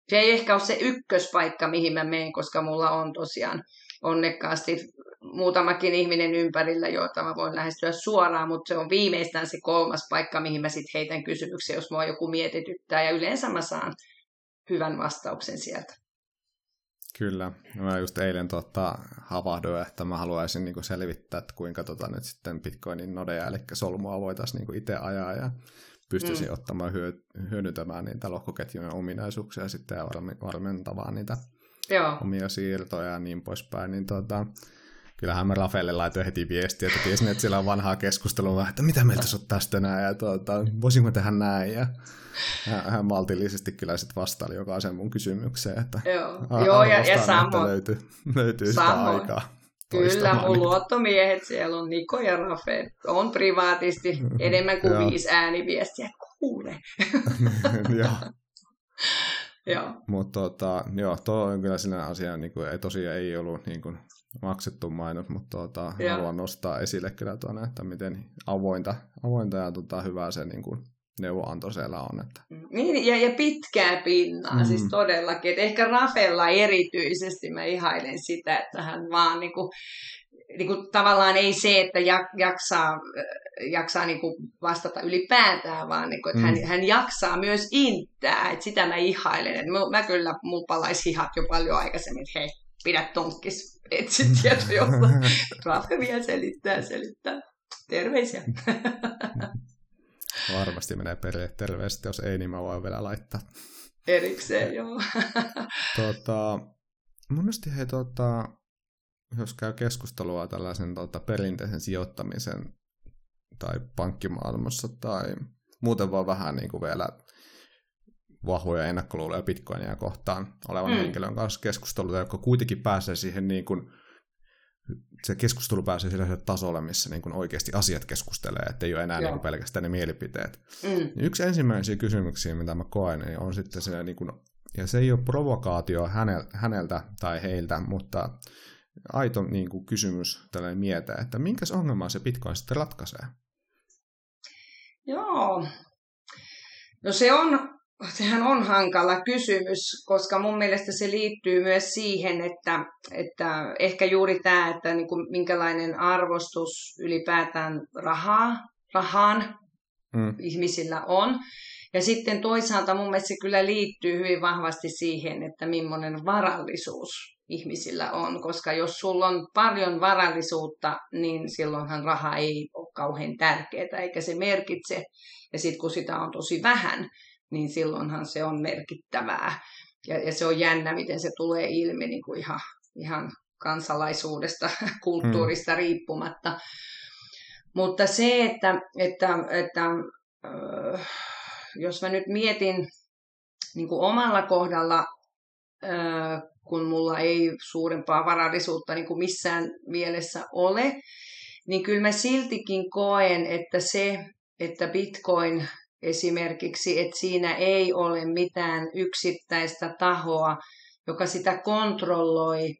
se ei ehkä ole se ykköspaikka, mihin mä menen, koska mulla on tosiaan onnekkaasti muutamakin ihminen ympärillä, joita mä voin lähestyä suoraan, mutta se on viimeistään se kolmas paikka, mihin mä sitten heitän kysymyksiä, jos mua joku mietityttää, ja yleensä mä saan hyvän vastauksen sieltä. Kyllä. Mä just eilen tota, havahduin, että mä haluaisin niinku selvittää, että kuinka tota, nyt sitten Bitcoinin nodeja, eli solmua voitaisiin niinku itse ajaa, ja pystyisi mm. ottamaan hyö, hyödyntämään niitä lohkoketjujen ominaisuuksia sitten ja varmentamaan niitä Joo. omia siirtoja ja niin poispäin, niin tota, kyllähän mä Rafelle laitoin heti viestiä, että tiesin, että siellä on vanhaa keskustelua, että mitä meiltä sä tästä näin, ja tuota, voisinko tehdä näin, ja hän maltillisesti kyllä sitten vastaili jokaisen mun kysymykseen, että Joo, Joo ja, ja samoin. Löytyy, löytyy sitä aikaa. Kyllä, mun luottomiehet siellä on Niko ja Rafe. On privaatisti enemmän kuin viisi ääniviestiä. Kuule. joo. Mutta tota, joo, tuo on kyllä sinä asia, niin kuin, ei tosiaan ei ollut niin kuin, maksettu mainos, mutta tota, haluan nostaa esille kyllä tuonne, että miten avointa, avointa ja tota, hyvää se niin kuin, neuvonanto siellä on. Että... Niin, ja, ja pitkää pinnaa, mm. siis todellakin. Et ehkä Rafella erityisesti mä ihailen sitä, että hän vaan niinku, niinku, tavallaan ei se, että jaksaa, jaksaa niinku vastata ylipäätään, vaan niinku, että mm. hän, hän jaksaa myös inttää. Et sitä mä ihailen. Et mä, mä kyllä, mulla palaisi hihat jo paljon aikaisemmin, että hei, pidä tonkkis, etsi tietoja, Rafe vielä selittää, selittää. Terveisiä. Varmasti menee perille terveesti, jos ei, niin mä voin vielä laittaa. Erikseen, joo. tota, monesti he, tota, jos käy keskustelua tällaisen tota, perinteisen sijoittamisen tai pankkimaailmassa tai muuten vaan vähän niin kuin vielä vahvoja ennakkoluuloja Bitcoinia kohtaan olevan mm. henkilön kanssa keskustelua, joka kuitenkin pääsee siihen niin kuin se keskustelu pääsee sille tasolle, missä niin kuin oikeasti asiat keskustelee, että ei ole enää niin kuin pelkästään ne mielipiteet. Mm. Niin yksi ensimmäisiä kysymyksiä, mitä mä koen, niin on sitten se, niin kuin, ja se ei ole provokaatio häneltä tai heiltä, mutta aito niin kuin kysymys tällainen mietä, että minkä ongelmaa se Bitcoin sitten ratkaisee? Joo. No se on sehän on hankala kysymys, koska mun mielestä se liittyy myös siihen, että, että ehkä juuri tämä, että niin kuin minkälainen arvostus ylipäätään rahaa, rahaan mm. ihmisillä on. Ja sitten toisaalta mun mielestä se kyllä liittyy hyvin vahvasti siihen, että millainen varallisuus ihmisillä on, koska jos sulla on paljon varallisuutta, niin silloinhan raha ei ole kauhean tärkeää, eikä se merkitse. Ja sitten kun sitä on tosi vähän, niin silloinhan se on merkittävää. Ja, ja se on jännä, miten se tulee ilmi niin kuin ihan, ihan kansalaisuudesta, kulttuurista mm. riippumatta. Mutta se, että, että, että äh, jos mä nyt mietin niin kuin omalla kohdalla, äh, kun mulla ei suurempaa varallisuutta niin kuin missään mielessä ole, niin kyllä mä siltikin koen, että se, että Bitcoin esimerkiksi, että siinä ei ole mitään yksittäistä tahoa, joka sitä kontrolloi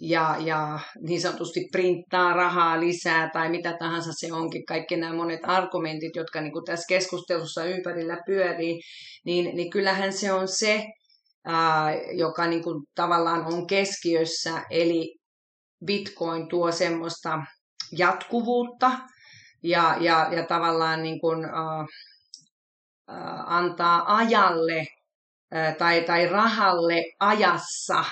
ja, ja niin sanotusti printtaa rahaa lisää tai mitä tahansa se onkin, kaikki nämä monet argumentit, jotka niin kuin tässä keskustelussa ympärillä pyörii, niin, niin kyllähän se on se, ää, joka niin kuin tavallaan on keskiössä, eli Bitcoin tuo semmoista jatkuvuutta ja, ja, ja tavallaan niin kuin, ää, antaa ajalle tai, tai rahalle ajassa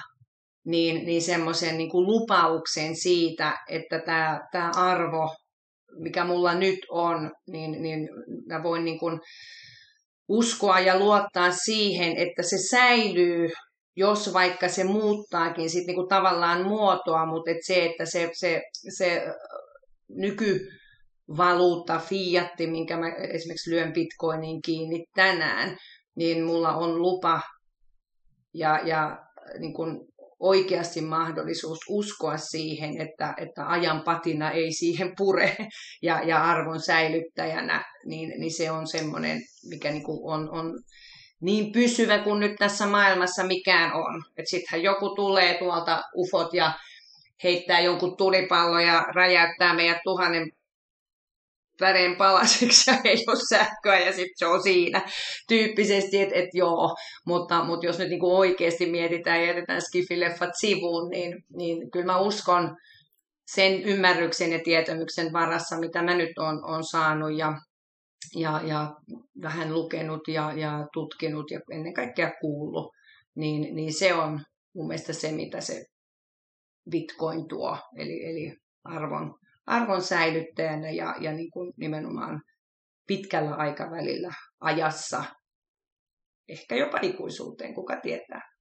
niin, niin semmoisen niin kuin lupauksen siitä, että tämä, tämä arvo, mikä mulla nyt on, niin, niin mä voin niin kuin uskoa ja luottaa siihen, että se säilyy, jos vaikka se muuttaakin sit niin kuin tavallaan muotoa, mutta et se, että se, se, se nykyvaluutta, fiatti, minkä mä esimerkiksi lyön bitcoiniin kiinni tänään, niin mulla on lupa ja, ja niin kuin oikeasti mahdollisuus uskoa siihen, että, että ajan patina ei siihen pure ja, ja arvon säilyttäjänä, niin, niin se on semmoinen, mikä niin kuin on, on niin pysyvä kuin nyt tässä maailmassa mikään on. Että sittenhän joku tulee tuolta ufot ja heittää jonkun tulipallon ja räjäyttää meidät tuhannen väreen palasiksi ja ei ole sähköä ja sitten se on siinä. Tyyppisesti, että et joo, mutta, mutta jos nyt niinku oikeasti mietitään ja jätetään skifileffat sivuun, niin, niin kyllä mä uskon sen ymmärryksen ja tietämyksen varassa, mitä mä nyt on, on saanut ja, ja, ja vähän lukenut ja, ja tutkinut ja ennen kaikkea kuullut, niin, niin se on mun mielestä se, mitä se Bitcoin tuo, eli, eli arvon arvon säilyttäjänä ja, ja niin kuin nimenomaan pitkällä aikavälillä ajassa, ehkä jopa ikuisuuteen, kuka tietää.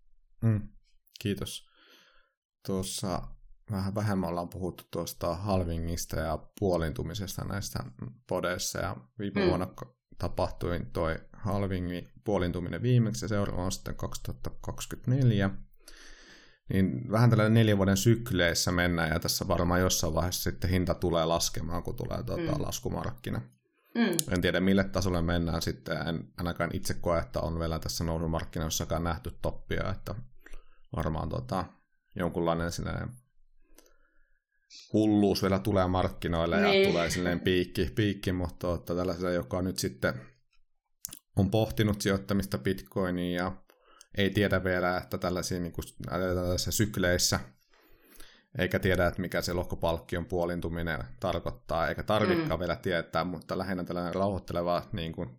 Mm, kiitos. Tuossa vähän vähemmän ollaan puhuttu tuosta halvingista ja puolintumisesta näistä podeissa, ja viime mm. vuonna tapahtui toi halvingi puolintuminen viimeksi, ja seuraava on sitten 2024 niin vähän tällainen neljän vuoden sykleissä mennään, ja tässä varmaan jossain vaiheessa sitten hinta tulee laskemaan, kun tulee tuota, mm. laskumarkkina. Mm. En tiedä, mille tasolle mennään sitten, en ainakaan itse koe, että on vielä tässä nousumarkkinoissakaan nähty toppia, että varmaan tuota, jonkunlainen sinne hulluus vielä tulee markkinoille niin. ja tulee silleen piikki, piikki mutta tuota, tällaisella, joka nyt sitten on pohtinut sijoittamista bitcoiniin ja ei tiedä vielä, että tällaisia, niin kuin, tällaisissa sykleissä, eikä tiedä, että mikä se lohkopalkkion puolintuminen tarkoittaa, eikä tarvikaan mm. vielä tietää, mutta lähinnä tällainen rauhoitteleva, niin kuin,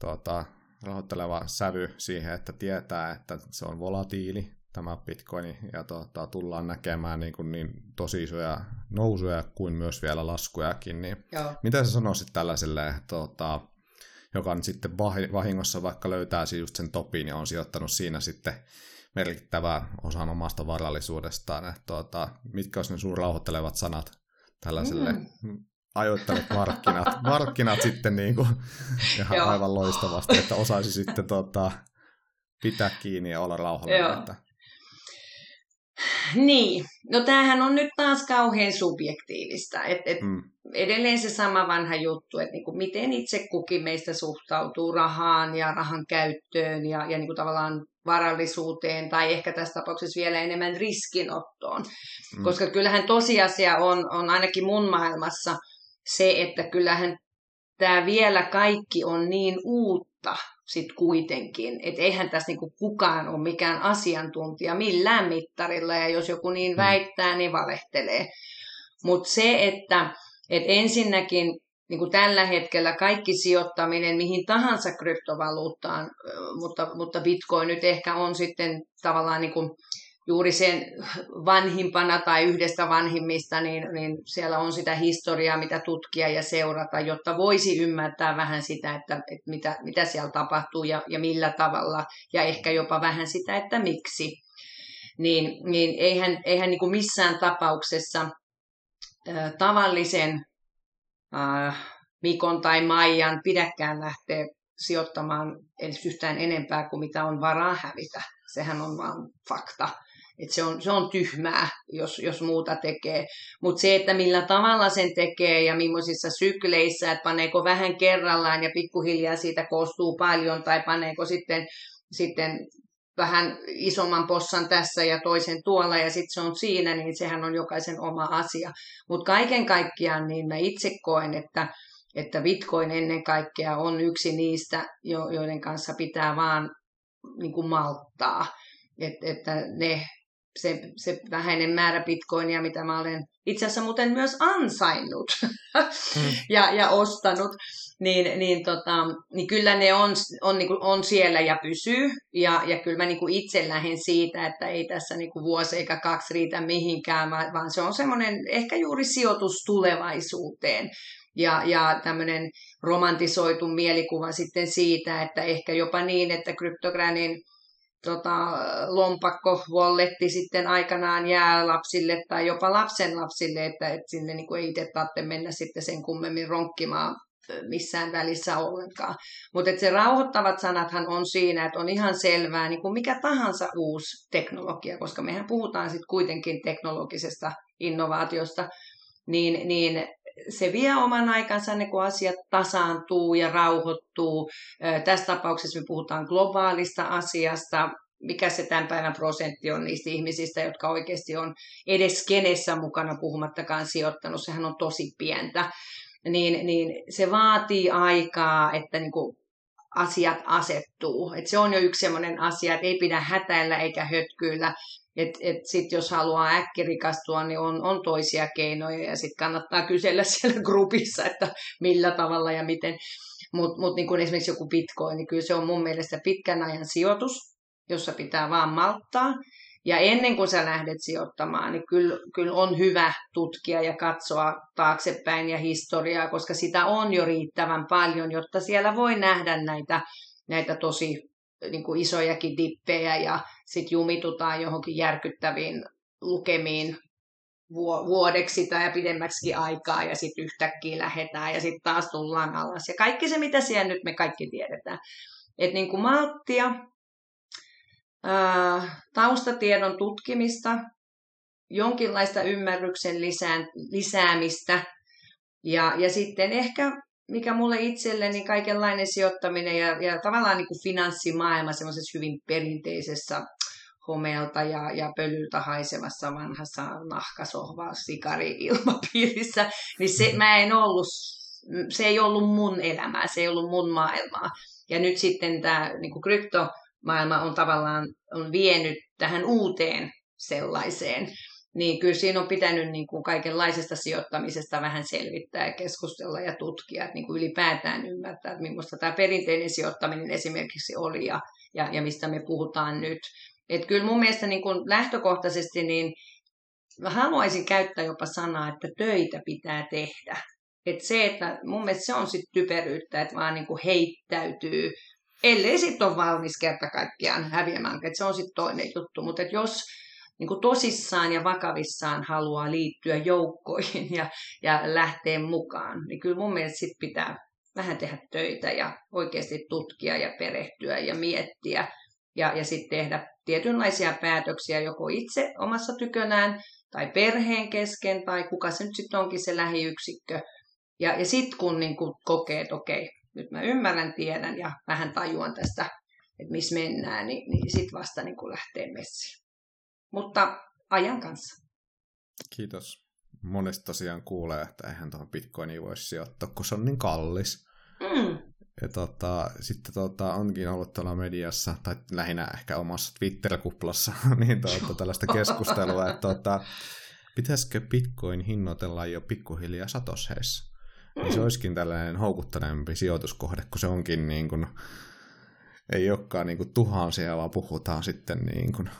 tuota, rauhoitteleva sävy siihen, että tietää, että se on volatiili, tämä bitcoin, ja tuota, tullaan näkemään niin, kuin niin tosi isoja nousuja kuin myös vielä laskujakin. Niin Joo. Mitä sä sanoisit tällaiselle tuota, joka on sitten vahingossa vaikka löytää just sen topin ja on sijoittanut siinä sitten merkittävää osan omasta varallisuudestaan. Että tuota, mitkä olisivat ne sun rauhoittelevat sanat tällaiselle mm. ajoittaneet markkinat, markkinat sitten niin kuin, ihan aivan loistavasti, että osaisi sitten tuota, pitää kiinni ja olla rauhallinen. Että... Niin, no tämähän on nyt taas kauhean subjektiivista. Et, et mm edelleen se sama vanha juttu, että niin kuin miten itse kukin meistä suhtautuu rahaan ja rahan käyttöön ja, ja niin kuin tavallaan varallisuuteen tai ehkä tässä tapauksessa vielä enemmän riskinottoon. Mm. Koska kyllähän tosiasia on, on ainakin mun maailmassa se, että kyllähän tämä vielä kaikki on niin uutta sitten kuitenkin. Että eihän tässä niinku kukaan ole mikään asiantuntija millään mittarilla ja jos joku niin mm. väittää, niin valehtelee. Mutta se, että et ensinnäkin niin kuin tällä hetkellä kaikki sijoittaminen mihin tahansa kryptovaluuttaan, mutta, mutta Bitcoin nyt ehkä on sitten tavallaan niin kuin juuri sen vanhimpana tai yhdestä vanhimmista, niin, niin siellä on sitä historiaa, mitä tutkia ja seurata, jotta voisi ymmärtää vähän sitä, että, että mitä, mitä siellä tapahtuu ja, ja millä tavalla, ja ehkä jopa vähän sitä, että miksi. Niin, niin eihän, eihän niin kuin missään tapauksessa tavallisen äh, Mikon tai Maijan pidäkään lähteä sijoittamaan edes yhtään enempää kuin mitä on varaa hävitä. Sehän on vaan fakta. Että se on, se on tyhmää, jos, jos muuta tekee. Mutta se, että millä tavalla sen tekee ja millaisissa sykleissä, että paneeko vähän kerrallaan ja pikkuhiljaa siitä koostuu paljon, tai paneeko sitten, sitten vähän isomman possan tässä ja toisen tuolla ja sitten se on siinä, niin sehän on jokaisen oma asia. Mutta kaiken kaikkiaan niin mä itse koen, että, että Bitcoin ennen kaikkea on yksi niistä, joiden kanssa pitää vaan niin kuin malttaa. Et, että ne se, se vähäinen määrä bitcoinia, mitä mä olen itse asiassa muuten myös ansainnut mm. ja, ja ostanut, niin, niin, tota, niin kyllä ne on, on, niin kuin, on siellä ja pysyy. Ja, ja kyllä mä niin kuin itse lähden siitä, että ei tässä niin kuin vuosi eikä kaksi riitä mihinkään, vaan se on semmoinen ehkä juuri sijoitus tulevaisuuteen. Ja, ja tämmöinen romantisoitu mielikuva sitten siitä, että ehkä jopa niin, että kryptogranin tota, lompakko, walletti sitten aikanaan jää lapsille tai jopa lapsen lapsille, että, että sinne niin ei itse tarvitse mennä sitten sen kummemmin ronkkimaan missään välissä ollenkaan. Mutta se rauhoittavat sanathan on siinä, että on ihan selvää niin kuin mikä tahansa uusi teknologia, koska mehän puhutaan sitten kuitenkin teknologisesta innovaatiosta, niin, niin se vie oman aikansa, ne kun asiat tasaantuu ja rauhoittuu. Tässä tapauksessa me puhutaan globaalista asiasta, mikä se tämän päivän prosentti on niistä ihmisistä, jotka oikeasti on edes kenessä mukana, puhumattakaan sijoittanut, sehän on tosi pientä. Niin, niin se vaatii aikaa, että niin kuin asiat asettuu. Et se on jo yksi sellainen asia, että ei pidä hätäillä eikä hötkyillä. Et, et sit jos haluaa äkkirikastua, niin on, on toisia keinoja ja sitten kannattaa kysellä siellä grupissa, että millä tavalla ja miten. Mutta mut niin esimerkiksi joku bitcoin, niin kyllä se on mun mielestä pitkän ajan sijoitus, jossa pitää vaan malttaa. Ja ennen kuin sä lähdet sijoittamaan, niin kyllä, kyllä on hyvä tutkia ja katsoa taaksepäin ja historiaa, koska sitä on jo riittävän paljon, jotta siellä voi nähdä näitä, näitä tosi niin kuin isojakin dippejä ja sitten jumitutaan johonkin järkyttäviin lukemiin vuodeksi tai pidemmäksi aikaa ja sitten yhtäkkiä lähdetään ja sitten taas tullaan alas. Ja kaikki se, mitä siellä nyt me kaikki tiedetään. Että niin kuin malttia, ää, taustatiedon tutkimista, jonkinlaista ymmärryksen lisäämistä ja, ja sitten ehkä mikä mulle itselleni kaikenlainen sijoittaminen ja, ja tavallaan niin kuin finanssimaailma semmoisessa hyvin perinteisessä homeelta ja, ja pölyltä haisevassa vanhassa nahkasohvaa sikari-ilmapiirissä, niin se, mä en ollut, se ei ollut mun elämää, se ei ollut mun maailmaa. Ja nyt sitten tämä niin kuin kryptomaailma on tavallaan on vienyt tähän uuteen sellaiseen niin kyllä siinä on pitänyt niin kuin kaikenlaisesta sijoittamisesta vähän selvittää ja keskustella ja tutkia, että niin kuin ylipäätään ymmärtää, että millaista tämä perinteinen sijoittaminen esimerkiksi oli ja, ja, ja mistä me puhutaan nyt. Että kyllä mun mielestä niin kuin lähtökohtaisesti niin mä haluaisin käyttää jopa sanaa, että töitä pitää tehdä. Että se, että mun mielestä se on sitten typeryyttä, että vaan niin kuin heittäytyy, ellei sitten ole valmis kerta kaikkiaan häviämään, että se on sitten toinen juttu. Mutta jos niin kuin tosissaan ja vakavissaan haluaa liittyä joukkoihin ja, ja lähteä mukaan, niin kyllä mun mielestä sit pitää vähän tehdä töitä ja oikeasti tutkia ja perehtyä ja miettiä ja, ja sitten tehdä tietynlaisia päätöksiä joko itse omassa tykönään tai perheen kesken tai kuka se nyt sitten onkin se lähiyksikkö. Ja, ja sitten kun niin kun kokee, että okei, nyt mä ymmärrän, tiedän ja vähän tajuan tästä, että missä mennään, niin, niin sitten vasta niin lähtee messiin mutta ajan kanssa. Kiitos. Monesti tosiaan kuulee, että eihän tuohon bitcoiniin voi sijoittaa, kun se on niin kallis. Mm. Ja tota, sitten tota, onkin ollut tuolla mediassa, tai lähinnä ehkä omassa Twitter-kuplassa, niin tuota, tällaista keskustelua, että tota, pitäisikö bitcoin hinnoitella jo pikkuhiljaa satosheissa. Mm. Niin se mm. olisikin tällainen houkuttelempi sijoituskohde, kun se onkin niin kuin, ei olekaan niin kuin tuhansia, vaan puhutaan sitten niin kuin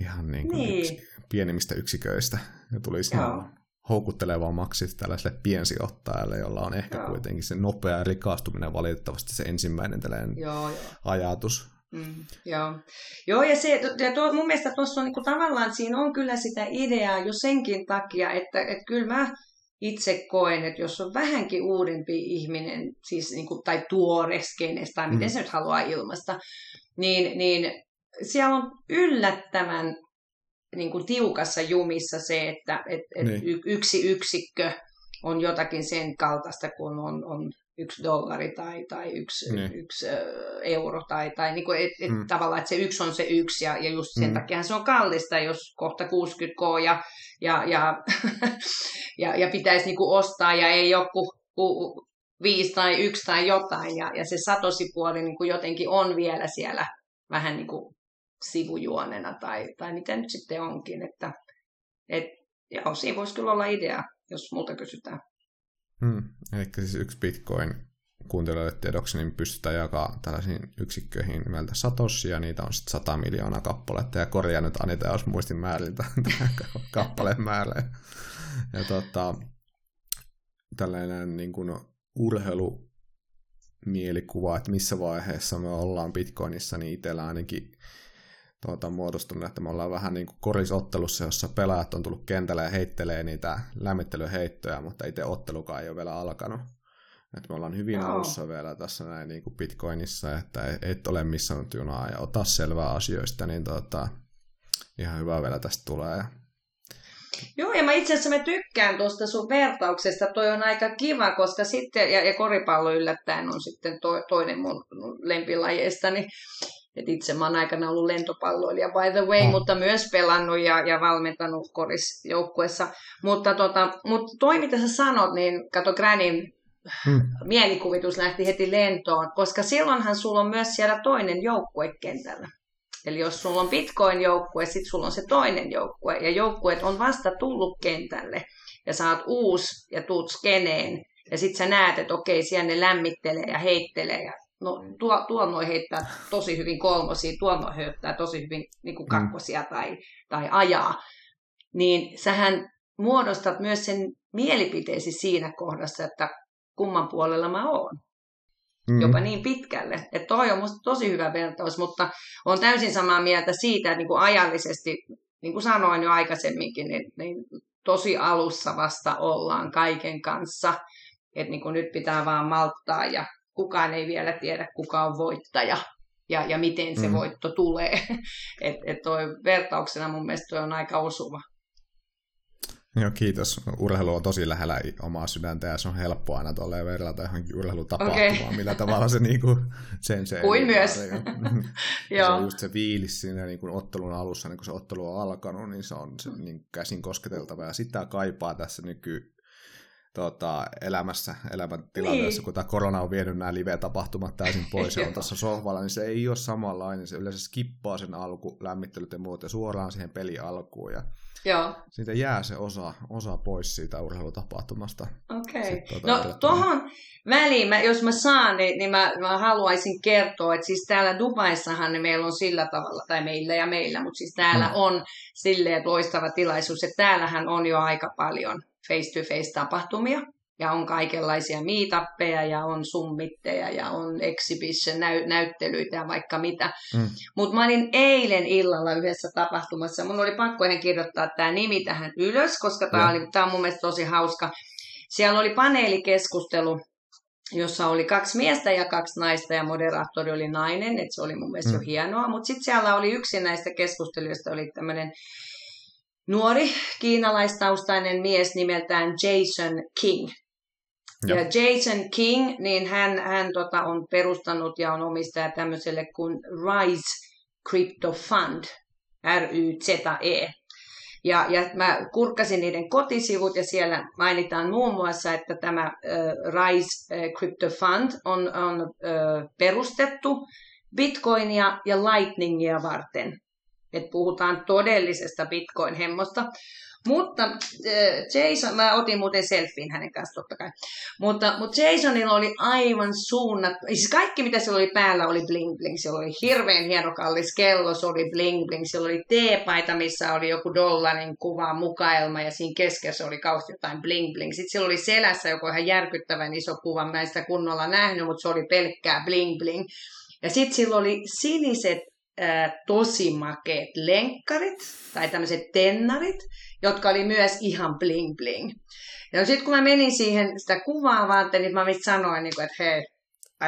ihan niin kuin niin. Yksi, pienimmistä yksiköistä. Ja tulisi Joo. houkuttelevammaksi tällaiselle piensijoittajalle, jolla on ehkä Joo. kuitenkin se nopea rikastuminen valitettavasti se ensimmäinen tällainen Joo, jo. ajatus. Mm, joo. joo, ja, se, ja tuo, mun mielestä tuossa on niin kuin, tavallaan, siinä on kyllä sitä ideaa jo senkin takia, että, että kyllä mä itse koen, että jos on vähänkin uudempi ihminen, siis niin kuin, tai tuore skenes, tai miten mm. se nyt haluaa ilmasta, niin, niin siellä on yllättävän niin kuin tiukassa jumissa se, että et, et niin. yksi yksikkö on jotakin sen kaltaista kuin on, on yksi dollari tai, tai yksi, niin. yksi euro. Tai, tai niin kuin, et, et mm. tavallaan, että se yksi on se yksi ja, ja just sen mm. takia se on kallista, jos kohta 60k ja, ja, ja, ja, ja pitäisi niin kuin ostaa ja ei joku viisi tai yksi tai jotain. Ja, ja se satosipuoli niin kuin jotenkin on vielä siellä vähän niin kuin sivujuonena tai, tai miten nyt sitten onkin. Että, et, joo, siinä voisi kyllä olla idea, jos multa kysytään. Hmm. Eli siis yksi bitcoin kuuntelijoille tiedoksi, niin pystytään jakaa tällaisiin yksikköihin nimeltä Satoshi, ja niitä on sitten 100 miljoonaa kappaletta, ja korjaa nyt Anita, jos muistin määriltä kappaleen määrä. Ja tota, tällainen niin kuin urheilu mielikuva, että missä vaiheessa me ollaan Bitcoinissa, niin itsellä ainakin tuota, muodostunut, että me ollaan vähän niin kuin korisottelussa, jossa pelaajat on tullut kentälle ja heittelee niitä lämmittelyheittoja, mutta itse ottelukaan ei ole vielä alkanut. Että me ollaan hyvin oh. alussa vielä tässä näin niin kuin Bitcoinissa, että et ole missannut junaa ja ota selvää asioista, niin tuota, ihan hyvä vielä tästä tulee. Joo, ja mä itse asiassa mä tykkään tuosta sun vertauksesta. Toi on aika kiva, koska sitten, ja, ja koripallo yllättäen on sitten to, toinen mun lempilajeista, niin et itse mä oon aikana ollut lentopalloilija by the way, oh. mutta myös pelannut ja, ja valmentanut korisjoukkuessa. Mutta tota, mut toi, mitä sä sanot, niin kato Gränin hmm. mielikuvitus lähti heti lentoon, koska silloinhan sulla on myös siellä toinen joukkue kentällä. Eli jos sulla on Bitcoin-joukkue, sitten sulla on se toinen joukkue, ja joukkueet on vasta tullut kentälle, ja saat uusi ja tuut skeneen, ja sitten sä näet, että okei, siellä ne lämmittelee ja heittelee, ja no, tuo, tuo noi heittää tosi hyvin kolmosia, tuo noi heittää tosi hyvin niin kuin mm. kakkosia mm. tai, tai ajaa, niin sähän muodostat myös sen mielipiteesi siinä kohdassa, että kumman puolella mä oon. Mm. Jopa niin pitkälle. Että toi on musta tosi hyvä vertaus, mutta on täysin samaa mieltä siitä, että niin kuin ajallisesti, niin kuin sanoin jo aikaisemminkin, niin, niin tosi alussa vasta ollaan kaiken kanssa. Että niin kuin nyt pitää vaan malttaa ja kukaan ei vielä tiedä, kuka on voittaja ja, ja miten se mm. voitto tulee. Et, et toi vertauksena mun mielestä toi on aika osuva. Joo, kiitos. Urheilu on tosi lähellä omaa sydäntä ja se on helppo aina tolleen verrata johonkin urheilutapahtumaan, okay. millä tavalla se niinku, sen se... Kuin myös. Ja, se on just se viilis siinä niin ottelun alussa, niin kun se ottelu on alkanut, niin se on se, niin käsin kosketeltava. Ja sitä kaipaa tässä nyky tota, elämässä, elämäntilanteessa, niin. kun tämä korona on vienyt nämä live-tapahtumat täysin pois ja on tuossa sohvalla, niin se ei ole samanlainen. Se yleensä skippaa sen alku, lämmittelyt ja muut ja suoraan siihen peli alkuun. Ja Joo. Siitä jää se osa, osa pois siitä urheilutapahtumasta. Okei. Okay. Tuota, no tuohon väliin, mä, jos mä saan, niin, niin mä, mä haluaisin kertoa, että siis täällä Dubaissahan niin meillä on sillä tavalla, tai meillä ja meillä, mutta siis täällä hmm. on silleen loistava tilaisuus, että täällähän on jo aika paljon face-to-face-tapahtumia ja on kaikenlaisia meetappeja ja on summitteja ja on exhibition näy- näyttelyitä ja vaikka mitä. Mm. Mutta mä olin eilen illalla yhdessä tapahtumassa. Mun oli pakko ihan kirjoittaa tämä nimi tähän ylös, koska tämä on mun mielestä tosi hauska. Siellä oli paneelikeskustelu, jossa oli kaksi miestä ja kaksi naista ja moderaattori oli nainen, että se oli mun mielestä mm. jo hienoa. Mutta sitten siellä oli yksi näistä keskusteluista, oli tämmöinen nuori kiinalaistaustainen mies nimeltään Jason King. Ja Jason King, niin hän, hän tota, on perustanut ja on omistaja tämmöiselle kuin Rise Crypto Fund, R-Y-Z-E. Ja, ja mä kurkkasin niiden kotisivut ja siellä mainitaan muun muassa, että tämä äh, Rise äh, Crypto Fund on, on äh, perustettu Bitcoinia ja Lightningia varten. Et puhutaan todellisesta Bitcoin-hemmosta. Mutta äh, Jason, mä otin muuten selfien hänen kanssa totta kai, mutta, mutta Jasonilla oli aivan suunnat, siis kaikki mitä siellä oli päällä oli bling bling, siellä oli hirveän hieno kallis kello, se oli bling bling, siellä oli teepaita, missä oli joku dollarin kuva, mukaelma ja siinä keskessä oli kausti jotain bling bling. Sitten siellä oli selässä joku ihan järkyttävän iso kuva, mä en sitä kunnolla nähnyt, mutta se oli pelkkää bling bling. Ja sitten sillä oli siniset tosi makeet lenkkarit tai tämmöiset tennarit, jotka oli myös ihan bling bling. Ja sitten kun mä menin siihen sitä kuvaa varten, niin mä sanoin, niin kuin, että hei,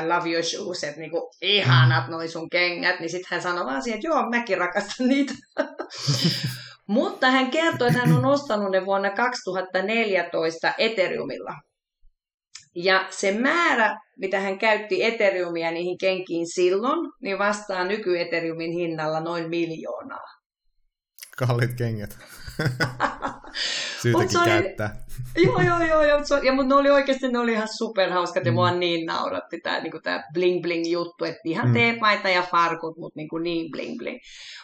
I love your shoes, että niin kuin, ihanat noi sun kengät, niin sitten hän sanoi vaan siihen, että joo, mäkin rakastan niitä. Mutta hän kertoi, että hän on ostanut ne vuonna 2014 Ethereumilla. Ja se määrä, mitä hän käytti Ethereumia niihin kenkiin silloin, niin vastaa nyky-Ethereumin hinnalla noin miljoonaa. Kallit kengät. Syytäkin oli, käyttää. Joo, joo, joo. joo. Ja, mutta ne oli oikeasti ne oli ihan superhauskat mm. ja mua niin nauratti tämä niinku bling bling juttu, että ihan mm. teepaita ja farkut, mutta niinku niin bling bling.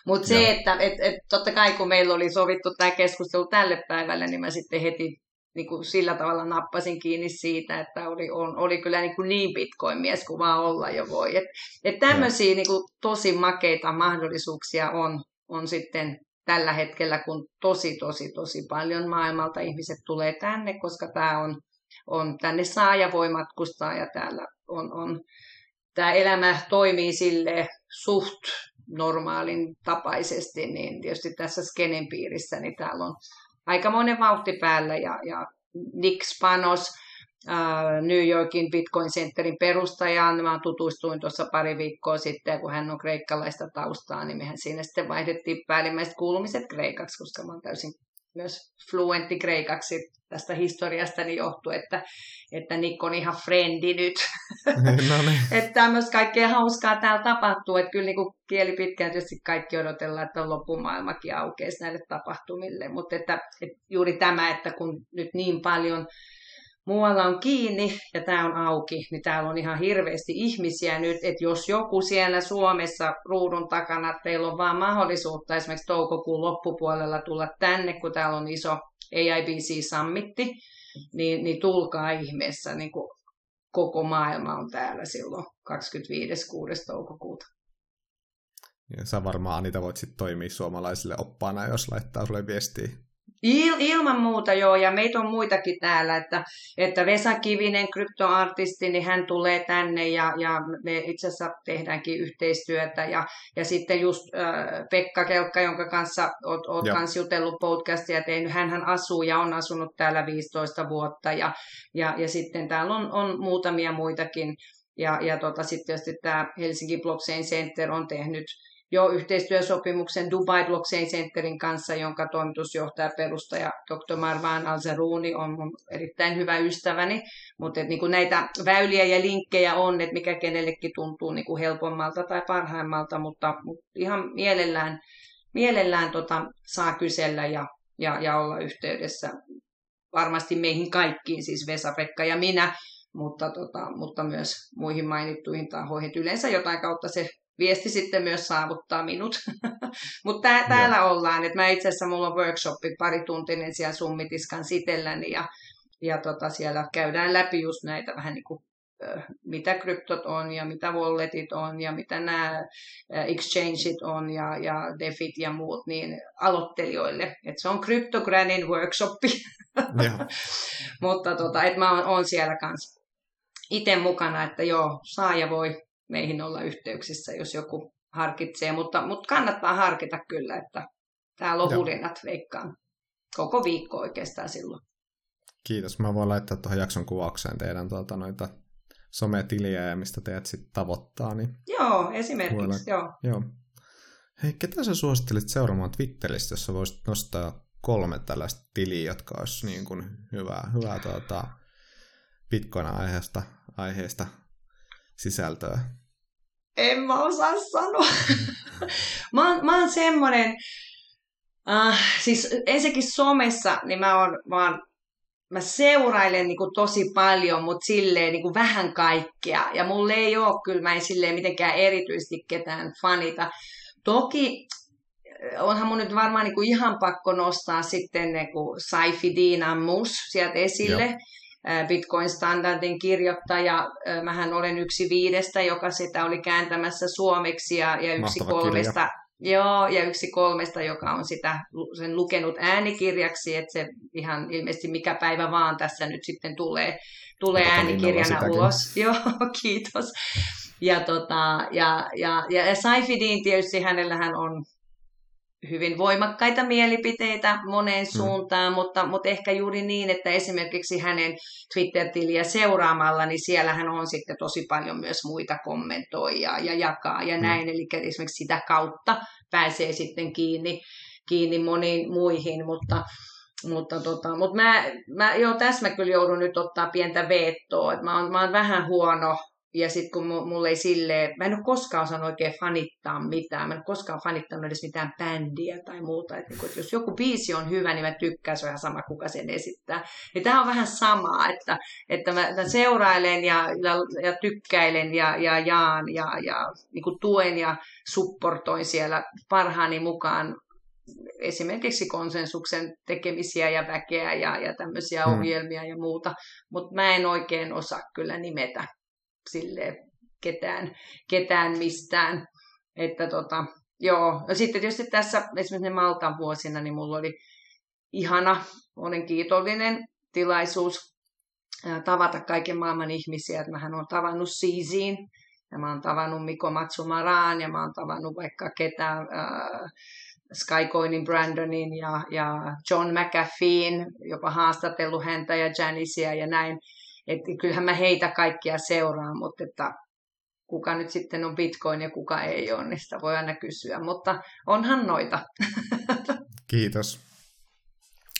Mutta se, että et, et, totta kai kun meillä oli sovittu tämä keskustelu tälle päivälle, niin mä sitten heti niin kuin sillä tavalla nappasin kiinni siitä, että oli, on, oli kyllä niin, kuin niin bitcoin-mies kuin vaan olla jo voi. Et, et tämmöisiä niin kuin tosi makeita mahdollisuuksia on, on sitten tällä hetkellä, kun tosi, tosi, tosi paljon maailmalta ihmiset tulee tänne, koska tämä on, on tänne saa ja voi matkustaa ja täällä on, on tämä elämä toimii sille suht normaalin tapaisesti, niin tietysti tässä skenen piirissä, niin täällä on aikamoinen vauhti päällä ja, ja Nick Spanos, New Yorkin Bitcoin Centerin perustajaan. Mä tutustuin tuossa pari viikkoa sitten, kun hän on kreikkalaista taustaa, niin mehän siinä sitten vaihdettiin päällimmäiset kuulumiset kreikaksi, koska mä oon täysin myös fluentti kreikaksi tästä historiastani johtuu, että, että Nick on ihan frendi nyt. no niin. että tämmöistä kaikkea hauskaa täällä tapahtuu, että kyllä niin kuin kieli pitkään tietysti kaikki odotellaan, että loppumaailmakin aukeisi näille tapahtumille, mutta että, että juuri tämä, että kun nyt niin paljon muualla on kiinni ja tämä on auki, niin täällä on ihan hirveästi ihmisiä nyt, että jos joku siellä Suomessa ruudun takana, teillä on vaan mahdollisuutta esimerkiksi toukokuun loppupuolella tulla tänne, kun täällä on iso AIBC-sammitti, niin, niin tulkaa ihmeessä, niin kuin koko maailma on täällä silloin 25.6. toukokuuta. Ja sä varmaan Anita voit sitten toimia suomalaisille oppaana, jos laittaa sulle viestiä Il, ilman muuta joo, ja meitä on muitakin täällä, että, että Vesa Kivinen, kryptoartisti, niin hän tulee tänne ja, ja me itse asiassa tehdäänkin yhteistyötä. Ja, ja sitten just äh, Pekka Kelkka, jonka kanssa oot, oot kans jutellut podcastia tehnyt, hän asuu ja on asunut täällä 15 vuotta. Ja, ja, ja sitten täällä on, on muutamia muitakin. Ja, ja tota, sitten tietysti tämä Helsinki Blockchain Center on tehnyt jo yhteistyösopimuksen Dubai Blockchain Centerin kanssa, jonka toimitusjohtaja perustaja Dr. Marwan al on mun erittäin hyvä ystäväni. Mutta et, niinku näitä väyliä ja linkkejä on, että mikä kenellekin tuntuu niinku helpommalta tai parhaimmalta, mutta, mutta ihan mielellään, mielellään tota, saa kysellä ja, ja, ja olla yhteydessä varmasti meihin kaikkiin, siis Vesa-Pekka ja minä, mutta, tota, mutta myös muihin mainittuihin tahoihin. Yleensä jotain kautta se viesti sitten myös saavuttaa minut. Mutta tää, täällä ja. ollaan. Et mä itse asiassa mulla on workshopi pari tuntinen siellä Summitiskan sitelläni ja, ja tota, siellä käydään läpi just näitä vähän niin kuin mitä kryptot on ja mitä walletit on ja mitä nämä exchangeit on ja, ja defit ja muut niin aloittelijoille. Et se on CryptoGranin workshopi. Mutta tota, et mä oon, oon siellä kanssa itse mukana, että joo, saaja voi meihin olla yhteyksissä, jos joku harkitsee, mutta, mutta kannattaa harkita kyllä, että täällä on hulinat veikkaan koko viikko oikeastaan silloin. Kiitos. Mä voin laittaa tuohon jakson kuvaukseen teidän tuota, noita sometiliä ja mistä teidät sitten tavoittaa. Niin joo, esimerkiksi. Voidaan... Joo. joo. Hei, ketä sä suosittelit seuraamaan Twitteristä, jos voisit nostaa kolme tällaista tiliä, jotka olisi niin kuin hyvää, hyvää tuota, Bitcoin-aiheesta aiheesta sisältöä? En mä osaa sanoa. mä, oon, mä oon semmonen, uh, siis ensinnäkin somessa, niin mä oon vaan mä seurailen niin kuin tosi paljon, mutta silleen niin kuin vähän kaikkea. Ja mulle ei ole kyllä, mä en silleen mitenkään erityisesti ketään fanita. Toki onhan mun nyt varmaan niin kuin ihan pakko nostaa sitten niin kuin Saifi Diina Mus sieltä esille. Joo. Bitcoin-standardin kirjoittaja. Mähän olen yksi viidestä, joka sitä oli kääntämässä suomeksi ja, ja yksi Mahtava kolmesta. Kirja. Joo, ja yksi kolmesta, joka on sitä sen lukenut äänikirjaksi, että se ihan ilmeisesti mikä päivä vaan tässä nyt sitten tulee, tulee äänikirjana ulos. Joo, kiitos. Ja, tota, ja, ja, ja Saifidin tietysti hänellähän on hyvin voimakkaita mielipiteitä moneen mm. suuntaan, mm. mutta, mutta ehkä juuri niin, että esimerkiksi hänen Twitter-tiliä seuraamalla, niin siellähän on sitten tosi paljon myös muita kommentoijia ja jakaa ja mm. näin, eli esimerkiksi sitä kautta pääsee sitten kiinni, kiinni moniin muihin, mutta mutta, tota, mutta mä, mä, joo, tässä mä kyllä joudun nyt ottaa pientä veettoa. Että mä, oon, mä oon vähän huono ja sitten kun mulla ei silleen, mä en ole koskaan osannut oikein fanittaa mitään, mä en ole koskaan fanittanut edes mitään bändiä tai muuta. Et niin että jos joku biisi on hyvä, niin mä tykkään, se on ihan sama kuka sen esittää. Ja tämä on vähän samaa, että, että mä, mä seurailen ja, ja, ja tykkäilen ja, ja jaan ja, ja niin kuin tuen ja supportoin siellä parhaani mukaan esimerkiksi konsensuksen tekemisiä ja väkeä ja, ja tämmöisiä hmm. ohjelmia ja muuta, mutta mä en oikein osaa kyllä nimetä sille ketään, ketään mistään. Että tota, joo. Ja sitten tietysti tässä esimerkiksi ne Maltan vuosina, niin mulla oli ihana, olen kiitollinen tilaisuus tavata kaiken maailman ihmisiä. Että mähän olen tavannut Siisin, ja mä oon tavannut Miko Matsumaraan, ja mä oon tavannut vaikka ketään, äh, Skycoinin Brandonin ja, ja John McAfeen, jopa haastatellut häntä ja Janiceä ja näin. Että kyllähän mä heitä kaikkia seuraan, mutta että kuka nyt sitten on Bitcoin ja kuka ei ole, niin sitä voi aina kysyä. Mutta onhan noita. Kiitos.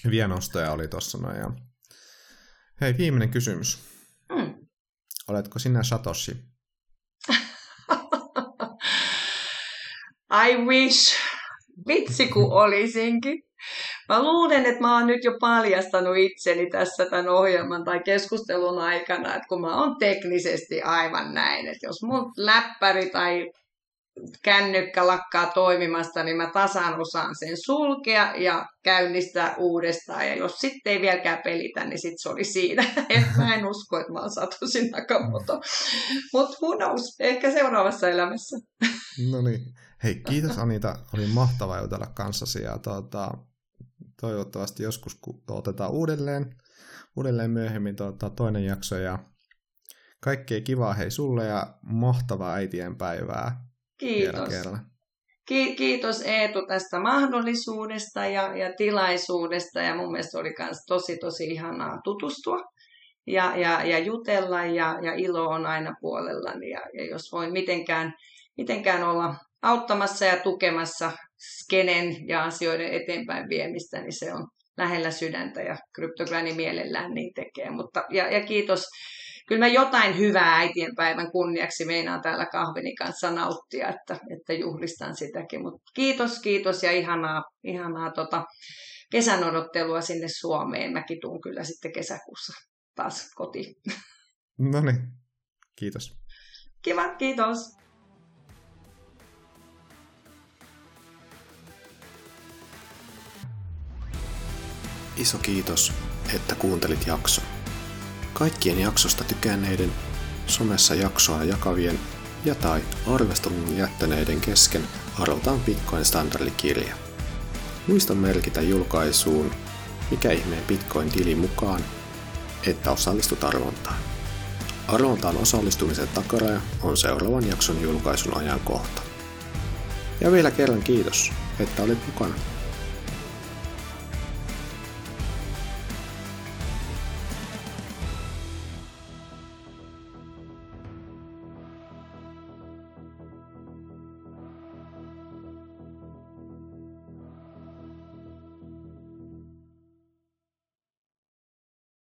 Hyviä nostoja oli tuossa noin. Ja... Hei, viimeinen kysymys. Mm. Oletko sinä Satoshi? I wish. Vitsi kun olisinkin. Mä luulen, että mä oon nyt jo paljastanut itseni tässä tämän ohjelman tai keskustelun aikana, että kun mä oon teknisesti aivan näin, että jos mun läppäri tai kännykkä lakkaa toimimasta, niin mä tasan osaan sen sulkea ja käynnistää uudestaan. Ja jos sitten ei vieläkään pelitä, niin sitten se oli siinä. Et mä en usko, että mä oon Satoshi Nakamoto. Mutta who knows, ehkä seuraavassa elämässä. No niin. Hei, kiitos Anita. Oli mahtava jutella kanssasi ja tuota, toivottavasti joskus otetaan uudelleen, uudelleen myöhemmin tuota, toinen jakso ja kaikkea kivaa hei sulle ja mahtavaa äitien päivää. Kiitos. Ki- kiitos Eetu tästä mahdollisuudesta ja, ja tilaisuudesta ja mun mielestä oli myös tosi tosi ihanaa tutustua ja, ja, ja jutella ja, ja ilo on aina puolellani ja, ja jos voin mitenkään, mitenkään olla auttamassa ja tukemassa skenen ja asioiden eteenpäin viemistä, niin se on lähellä sydäntä ja kryptogräni mielellään niin tekee. Mutta, ja, ja kiitos. Kyllä mä jotain hyvää äitienpäivän kunniaksi meinaan täällä kahvini kanssa nauttia, että, että juhlistan sitäkin. Mutta kiitos, kiitos ja ihanaa, ihanaa tota kesän odottelua sinne Suomeen. Mäkin tuun kyllä sitten kesäkuussa taas kotiin. No niin, kiitos. Kiva, kiitos. Iso kiitos, että kuuntelit jakson. Kaikkien jaksosta tykänneiden, somessa jaksoa jakavien ja tai arvostelun jättäneiden kesken arvotaan Bitcoin standardikirja. Muista merkitä julkaisuun Mikä ihmeen Bitcoin-tili mukaan, että osallistut arvontaan. Arvontaan osallistumisen takaraja on seuraavan jakson julkaisun ajankohta. Ja vielä kerran kiitos, että olit mukana.